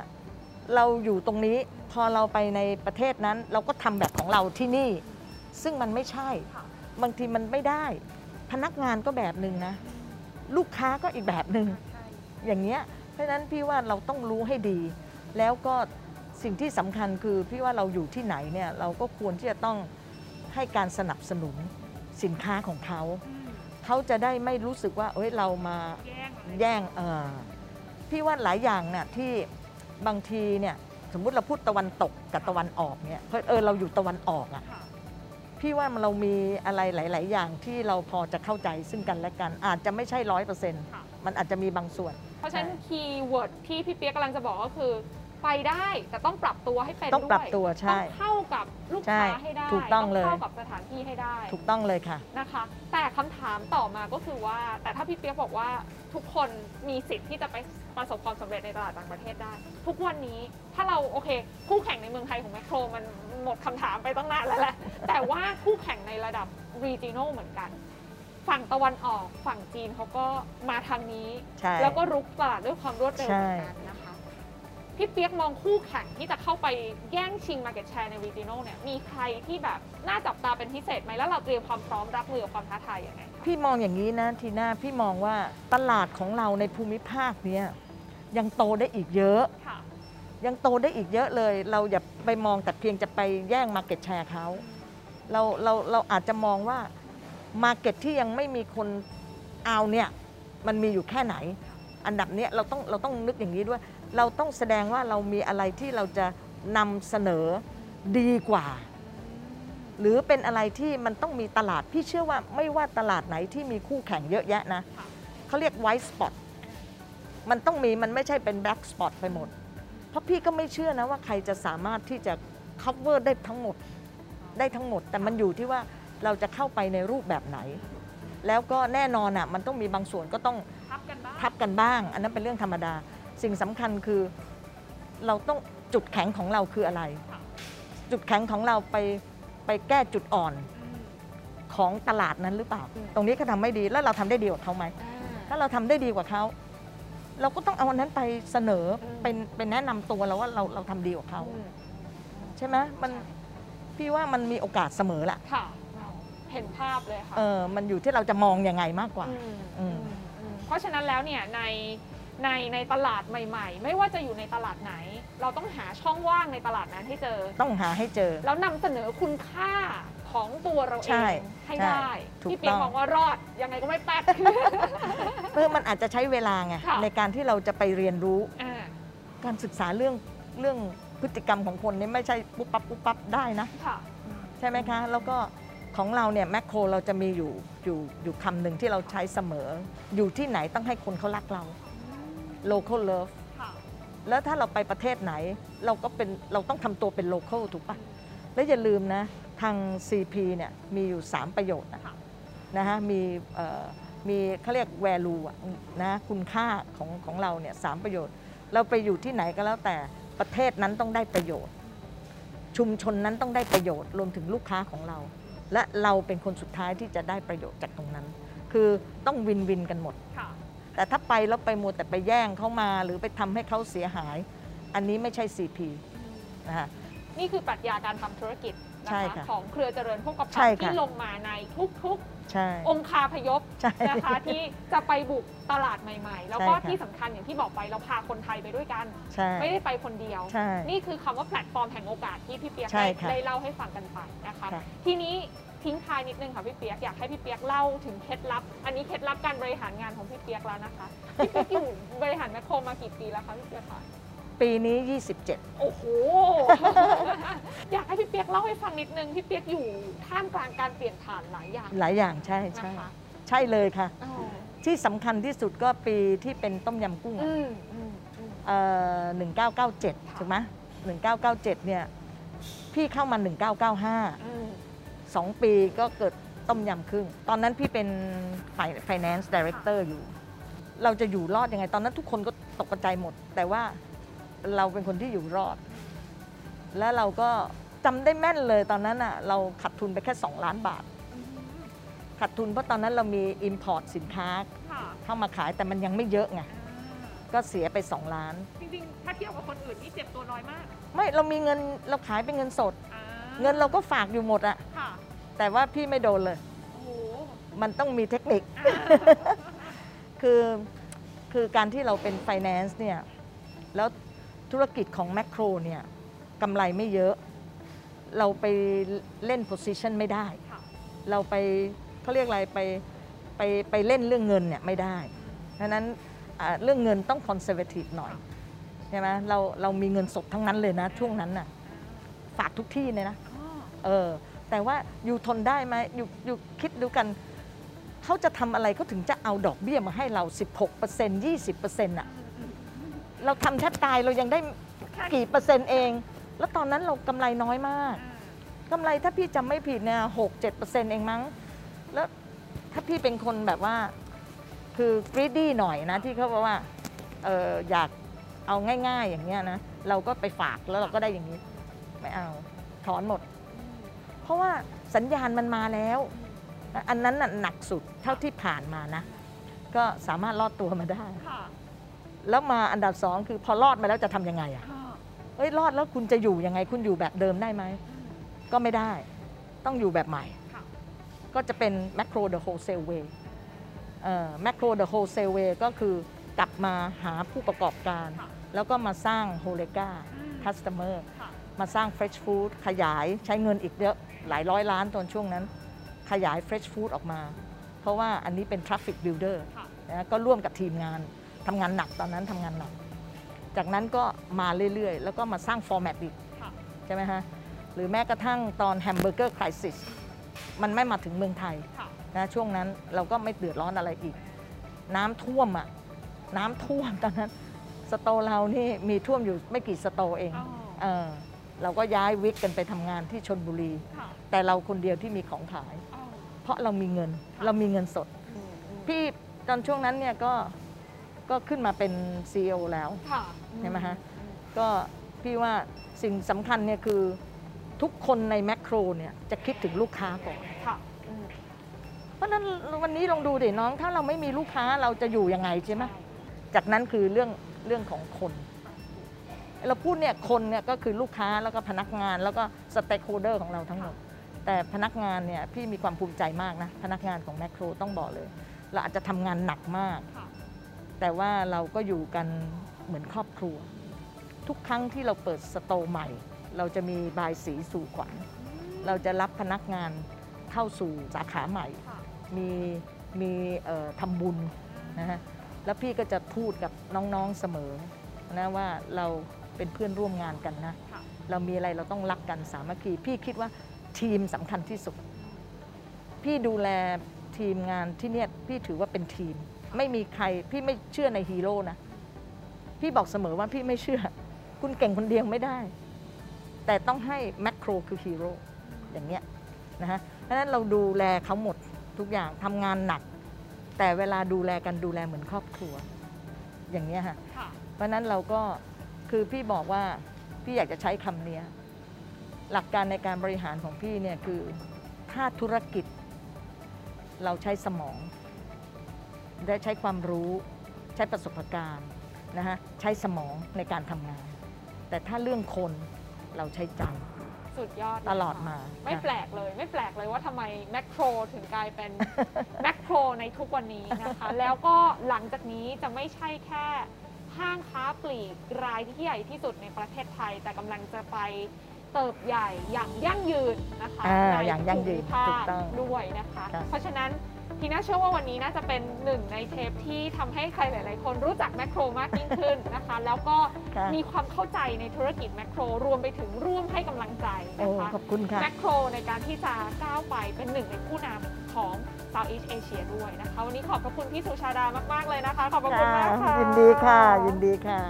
เราอยู่ตรงนี้พอเราไปในประเทศนั้น เราก็ทำแบบของเราที่นี่ ซึ่งมันไม่ใช่ค่ะบางทีมันไม่ได้ พนักงานก็แบบหนึ่งนะ ลูกค้าก็อีกแบบหนึ่งอย่างเงี้ยเพราะฉะนั้นพี่ว่าเราต้องรู้ให้ดี แล้วก็สิ่งที่สำคัญคือพี่ว่าเราอยู่ที่ไหนเนี่ยเราก็ควรที่จะต้องให้การสนับสนุนสินค้าของเขา เขาจะได้ไม่รู้สึกว่าเอ้ยเรามาแย่งอะไรแย่งเออพี่ว่าหลายอย่างน่ะที่บางทีเนี่ยสมมุติเราพูดตะวันตกกับตะวันออกเนี่ยเพราะเออเราอยู่ตะวันออกอะค่ะ พี่ว่าเรามีอะไรหลาย ๆ อย่างที่เราพอจะเข้าใจซึ่งกันและกัน อาจจะไม่ใช่ร้อยเปอร์เซ็นต์ค่ะมันอาจจะมีบางส่วน เพราะฉะนั้น keyword ที่พี่เปียกกำลังจะบอกก็คือ ไปได้แต่ต้องปรับตัวให้เป็นต้องปรับด้วยตัวใช่ต้องเข้ากับลูกใช่ค้าให้ได้ถูกต้องเลยเข้ากับสถานที่ให้ได้ ถูกต้องเลยค่ะนะคะ แต่คำถามต่อมาก็คือว่า แต่ถ้าพี่เปียกบอกว่าทุกคนมีสิทธิ์ที่จะไปประสบความสำเร็จในตลาดต่างประเทศได้ ทุกวันนี้ถ้าเราโอเค คู่แข่งในเมืองไทยของแมคโครมันหมดคำถามไปตั้งนานแล้วแหละแต่ว่าคู่แข่งในระดับ regional เหมือนกันฝั่งตะวันออกฝั่งจีนเขาก็มาทางนี้ใช่แล้วก็รุกตลาดด้วยความรวดเร็วใช่เหมือนกันนะคะ พี่เปียกมองคู่แข่งที่จะเข้าไปแย่งชิง Market Share ใน Regional เนี่ยมีใครที่แบบน่าจับตาเป็นพิเศษไหมแล้วเราเตรียมความพร้อมรับมือกับความท้าทายยังไงคะพี่มองอย่างนี้นะทีน่าพี่มองว่าตลาดของเราในภูมิภาคเนี้ยยังโตได้อีกเยอะค่ะยังโตได้อีกเยอะเลย เราอย่าไปมองแต่เพียงจะไปแย่ง market share เขาเราเราเราอาจจะมองว่า market ที่ยังไม่มีคนเอาเนี่ยมันมีอยู่แค่ไหน อันดับเนี้ยเราต้องเราต้องนึกอย่างนี้ด้วย เราต้องแสดงว่าเรามีอะไรที่เราจะนำเสนอดีกว่า หรือเป็นอะไรที่มันต้องมีตลาด พี่เชื่อว่าไม่ว่าตลาดไหนที่มีคู่แข่งเยอะแยะนะค่ะเขาเรียก white spot มันต้องมีมันไม่ใช่เป็น black spot ไปหมด เพราะพี่ก็ไม่เชื่อนะว่าใครจะสามารถที่จะ cover ได้ทั้งหมดได้ทั้งหมด แต่มันอยู่ที่ว่าเราจะเข้าไปในรูปแบบไหน แล้วก็แน่นอนอะมันต้องมีบางส่วนก็ต้องทับกันบ้างทับกันบ้างอันนั้นเป็นเรื่องธรรมดา สิ่งสำคัญคือเราต้องจุดแข็งของเราคืออะไรค่ะจุดแข็งของเราไปไปแก้จุดอ่อนของตลาดนั้นหรือเปล่า ตรงนี้เขาทำไม่ดีแล้วเราทำได้ดีกว่าเขาไหมถ้าเราทำได้ดีกว่าเขาเราก็ต้องเอาอันนั้นไปเสนออืมเป็นเป็นแนะนำตัวเราว่าเราเราทำดีกว่าเขาอืมใช่ไหมมันพี่ว่ามันมีโอกาสเสมอแหละค่ะ เห็นภาพเลยค่ะเออมันอยู่ที่เราจะมองยังไงมากกว่าอืมอืมอืมเพราะฉะนั้นแล้วเนี่ยใน ในในตลาดใหม่ ๆ ไม่ว่าจะอยู่ในตลาดไหน เราต้องหาช่องว่างในตลาดนั้นให้เจอ ต้องหาให้เจอ แล้วนำเสนอคุณค่าของตัวเราเอใช่งให้ใช่ได้ถูกพี่เปียกต้อง มองว่ารอดยังไงก็ไม่แป๊ก เพื่อมันอาจจะใช้เวลาไงค่ะ ในการที่เราจะไปเรียนรู้อ่าการศึกษาเรื่องเรื่องพฤติกรรมของคนนี่ไม่ใช่ปุ๊บปั๊บปุ๊บปั๊บได้นะ ค่ะ ใช่ไหมคะ แล้วก็ของเราเนี่ยแมคโครเราจะมีอยู่อยู่อยู่คำหนึ่งที่เราใช้เสมอ อยู่ที่ไหนต้องให้คนเขารักเรา local love ค่ะแล้วถ้าเราไปประเทศไหนเราก็เป็นเราต้องทำตัวเป็น local ถูกปะแล้วอย่าลืมนะ ทาง CP เนี่ยมีอยู่ 3 ประโยชน์นะค่ะนะฮะมีเอ่อมีเขาเรียก value อะนะคุณค่าของของเราเนี่ยสามประโยชน์ เราไปอยู่ที่ไหนก็แล้วแต่ประเทศนั้นต้องได้ประโยชน์ ชุมชนนั้นต้องได้ประโยชน์ รวมถึงลูกค้าของเรา และเราเป็นคนสุดท้ายที่จะได้ประโยชน์จากตรงนั้น คือต้องวินวินกันหมดค่ะ แต่ถ้าไปแล้วไปมัวแต่ไปแย่งเขามา หรือไปทำให้เขาเสียหาย อันนี้ไม่ใช่ CP นะคะนี่คือปรัชญาการทำธุรกิจนะใช่คะค่ะของเครือเจริญโภคใช่ภัณฑ์ค่ะที่ลงมาในทุกๆใช่องคาพยพใช่นะคะที่จะไปบุกตลาดใหม่ ๆ แล้วก็ใช่ค่ะที่สำคัญอย่างที่บอกไปเราพาคนไทยไปด้วยกันใช่ไม่ได้ไปคนเดียวใช่นี่คือคำว่าแพลตฟอร์มแห่งโอกาสที่พี่เปียกใช่ได้ค่ะได้เล่าให้ฟังกันไปนะคะค่ะทีนี้ ทิ้งท้ายนิดนึงค่ะพี่เปียกอยากให้พี่เปียกเล่าถึงเคล็ดลับ อันนี้เคล็ดลับการบริหารงานของพี่เปียกแล้วนะคะพี่เปียกอยู่บริหารแมคโครมากี่ปีแล้วคะพี่เปียกคะปีนี้ 27 โอ้โห อยากให้พี่เปียกเล่าให้ฟังนิดนึงพี่เปียกอยู่ท่ามกลางการเปลี่ยนผ่านหลายอย่าง หลายอย่างใช่ใช่ใช่เลยค่ะ ที่สำคัญที่สุดก็ปีที่เป็นต้มยำกุ้งหนึ่งเก้าเก้าเจ็ดถูกไหมหนึ่งเก้าเก้าเจ็ดเนี่ยพี่เข้ามาหนึ่งเก้าเก้าห้า 2 ปีก็เกิดต้มยำครึ่งตอนนั้นพี่เป็น finance director อยู่ เราจะอยู่รอดอยังไง ตอนนั้นทุกคนก็ตกใจหมด แต่ว่าเราเป็นคนที่อยู่รอด และเราก็จำได้แม่นเลยตอนนั้นอะเราขาดทุนไปแค่ 2 ล้านบาทขาดทุนเพราะตอนนั้นเรามี import สินค้าเข้ามาขายแต่มันยังไม่เยอะไงก็เสียไป 2 ล้าน จริงๆ ถ้าเทียบกับคนอื่นนี่เจ็บตัวน้อยมาก ไม่ เรามีเงินเราขายเป็นเงินสด เงินเราก็ฝากอยู่หมดอะ แต่ว่าพี่ไม่โดนเลยโอ้โหมันต้องมีเทคนิค คือคือการที่เราเป็น finance เนี่ย แล้วธุรกิจของแมคโครเนี่ยกำไรไม่เยอะ เราไปเล่น position ไม่ได้ค่ะเราไปเขาเรียกอะไรไปไปไปเล่นเรื่องเงินเนี่ยไม่ได้ดังนั้นอ่าเรื่องเงินต้อง conservative หน่อยใช่ไหมเราเรามีเงินสดทั้งนั้นเลยนะ ช่วงนั้นน่ะฝากทุกที่เลยนะอ๋อเออ แต่ว่าอยู่ทนได้ไหมอยู่อยู่คิดดูกัน เขาจะทำอะไรเขาถึงจะเอาดอกเบี้ยมาให้เรา 16% 20%อะเราทำแทบตายเรายังได้กี่เปอร์เซ็นต์เอง แล้วตอนนั้นเรากำไรน้อยมากกำไรถ้าพี่จำไม่ผิดเนี่ยหกเจ็ดเปอร์เซ็นต์เองมั้ง แล้วถ้าพี่เป็นคนแบบว่า คือ greedy หน่อยนะ ที่เขาบอกว่าเอออยากเอาง่าย ๆ อย่างเงี้ยนะ เราก็ไปฝากแล้วเราก็ได้อย่างนี้ ไม่เอา ถอนหมด เพราะว่าสัญญาณมันมาแล้ว อันนั้นน่ะหนักสุดเท่าที่ผ่านมานะ ก็สามารถรอดตัวมาได้ค่ะแล้วมาอันดับสองคือพอรอดมาแล้วจะทำยังไงอะค่ะเอ้ยรอดแล้วคุณจะอยู่ยังไงคุณอยู่แบบเดิมได้ไหม ก็ไม่ได้ ต้องอยู่แบบใหม่ค่ะก็จะเป็น macro the wholesale way เอ่อ macro the wholesale way ก็คือกลับมาหาผู้ประกอบการค่ะแล้วก็มาสร้าง h o l e g a อืม customer ค่ะ มาสร้าง fresh food ขยายใช้เงินอีกเยอะหลายร้อยล้านตอนช่วงนั้น ขยาย fresh food ออกมา เพราะว่าอันนี้เป็น traffic builder ค่ะนะก็ร่วมกับทีมงานทำงานหนักตอนนั้นทำงานหนัก จากนั้นก็มาเรื่อยๆ แล้วก็มาสร้าง format อีกค่ะใช่ไหมฮะหรือแม้กระทั่งตอน hamburger crisis มันไม่มาถึงเมืองไทยค่ะนะช่วงนั้นเราก็ไม่เดือดร้อนอะไรอีก น้ำท่วมอะน้ำท่วมตอนนั้น store เรานี่มีท่วมอยู่ไม่กี่ store เองอ๋อเออ เราก็ย้ายวิกกันไปทำงานที่ชลบุรี ค่ะแต่เราคนเดียวที่มีของขาย อ๋อเพราะเรามีเงินค่ะเรามีเงินสด อืมอืมพี่ตอนช่วงนั้นเนี่ยก็ก็ขึ้นมาเป็น CEO แล้ว ค่ะ ใช่ไหมฮะ อืมก็พี่ว่าสิ่งสำคัญเนี่ยคือทุกคนในแมคโครเนี่ยจะคิดถึงลูกค้าก่อน ค่ะอืมเพราะฉะนั้นวันนี้ลองดูดิน้องถ้าเราไม่มีลูกค้าเราจะอยู่ยังไงใช่ไหมจากนั้นคือเรื่องเรื่องของคน เราพูดเนี่ยคนเนี่ยก็คือลูกค้าแล้วก็พนักงานแล้วก็ stakeholder ของเราทั้งหมด แต่พนักงานเนี่ยพี่มีความภูมิใจมากนะ พนักงานของแมคโครต้องบอกเลย เราอาจจะทำงานหนักมากค่ะแต่ว่าเราก็อยู่กันเหมือนครอบครัว ทุกครั้งที่เราเปิดสโตร์ใหม่ เราจะมีบายสีสู่ขวัญ เราจะรับพนักงานเข้าสู่สาขาใหม่ค่ะมีมีเอ่อทำบุญนะฮะแล้วพี่ก็จะพูดกับน้องๆเสมอนะว่าเรา เป็นเพื่อนร่วมงานกันนะค่ะเรามีอะไรเราต้องรักกันสามัคคี พี่คิดว่าทีมสำคัญที่สุด พี่ดูแลทีมงานที่เนี่ยพี่ถือว่าเป็นทีม ไม่มีใครพี่ไม่เชื่อในฮีโร่นะ พี่บอกเสมอว่าพี่ไม่เชื่อ คุณเก่งคนเดียวไม่ได้ แต่ต้องให้แมคโครคือฮีโร่อย่างเงี้ยนะฮะเพราะฉะนั้นเราดูแลเขาหมดทุกอย่างทำงานหนัก แต่เวลาดูแลกันดูแลเหมือนครอบครัว อย่างเงี้ยค่ะค่ะเพราะฉะนั้นเราก็ คือพี่บอกว่าพี่อยากจะใช้คำเนี้ยหลักการในการบริหารของพี่เนี่ยคือถ้าธุรกิจ เราใช้สมอง ได้ใช้ความรู้ ใช้ประสบการณ์นะฮะใช้สมองในการทำงาน แต่ถ้าเรื่องคนเราใช้ใจสุดยอดเยตลอดค่ะมา ไม่ค่ะแปลกเลย ไม่แปลกเลยว่าทำไมแมคโครถึงกลายเป็นแมคโครในทุกวันนี้นะคะ แล้วก็หลังจากนี้จะไม่ใช่แค่ ห้างค้าปลีกรายที่ใหญ่ที่สุดในประเทศไทย แต่กำลังจะไปเติบใหญ่อย่างยั่งยืนนะคะอ่าในอย่างยั่งยืนภูมิภาถูคกต้องด้วยนะคะค่ะเพราะฉะนั้นทีน่าเชื่อว่าวันนี้น่าจะเป็นหนึ่งในเทปที่ทำให้ใครหลาย ๆ คนรู้จักแมคโครมากยิ่งขึ้นนะคะ แล้วก็ค่ะมีความเข้าใจในธุรกิจแมคโครรวมไปถึงร่วมให้กำลังใจโอ้นะคะขอบคุณค่ะแมคโครในการที่จะก้าวไปเป็นหนึ่งในผู้นำของ Southeast Asia ด้วยนะคะ วันนี้ขอบพระคุณพี่สุชาดามาก ๆ เลยนะคะ ขอบพระคุณมากค่ะ ยินดีค่ะ ยินดีค่ะ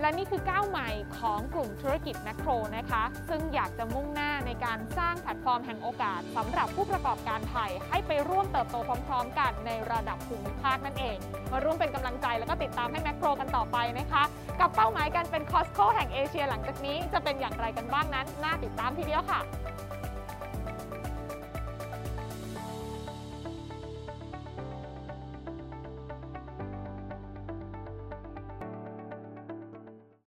และนี่คือก้าวใหม่ของกลุ่มธุรกิจแมคโครนะคะ ซึ่งอยากจะมุ่งหน้าในการสร้างแพลตฟอร์มแห่งโอกาสสำหรับผู้ประกอบการไทย ให้ไปร่วมเติบโตพร้อม ๆ กันในระดับภูมิภาคนั่นเอง มาร่วมเป็นกำลังใจแล้วก็ติดตามให้แมคโครกันต่อไปนะคะ กับเป้าหมายการเป็นคอสโ o แห่งเอเชีย หลังจากนี้จะเป็นอย่างไรกันบ้างนั้นน่าติดตามทีเดียวค่ะ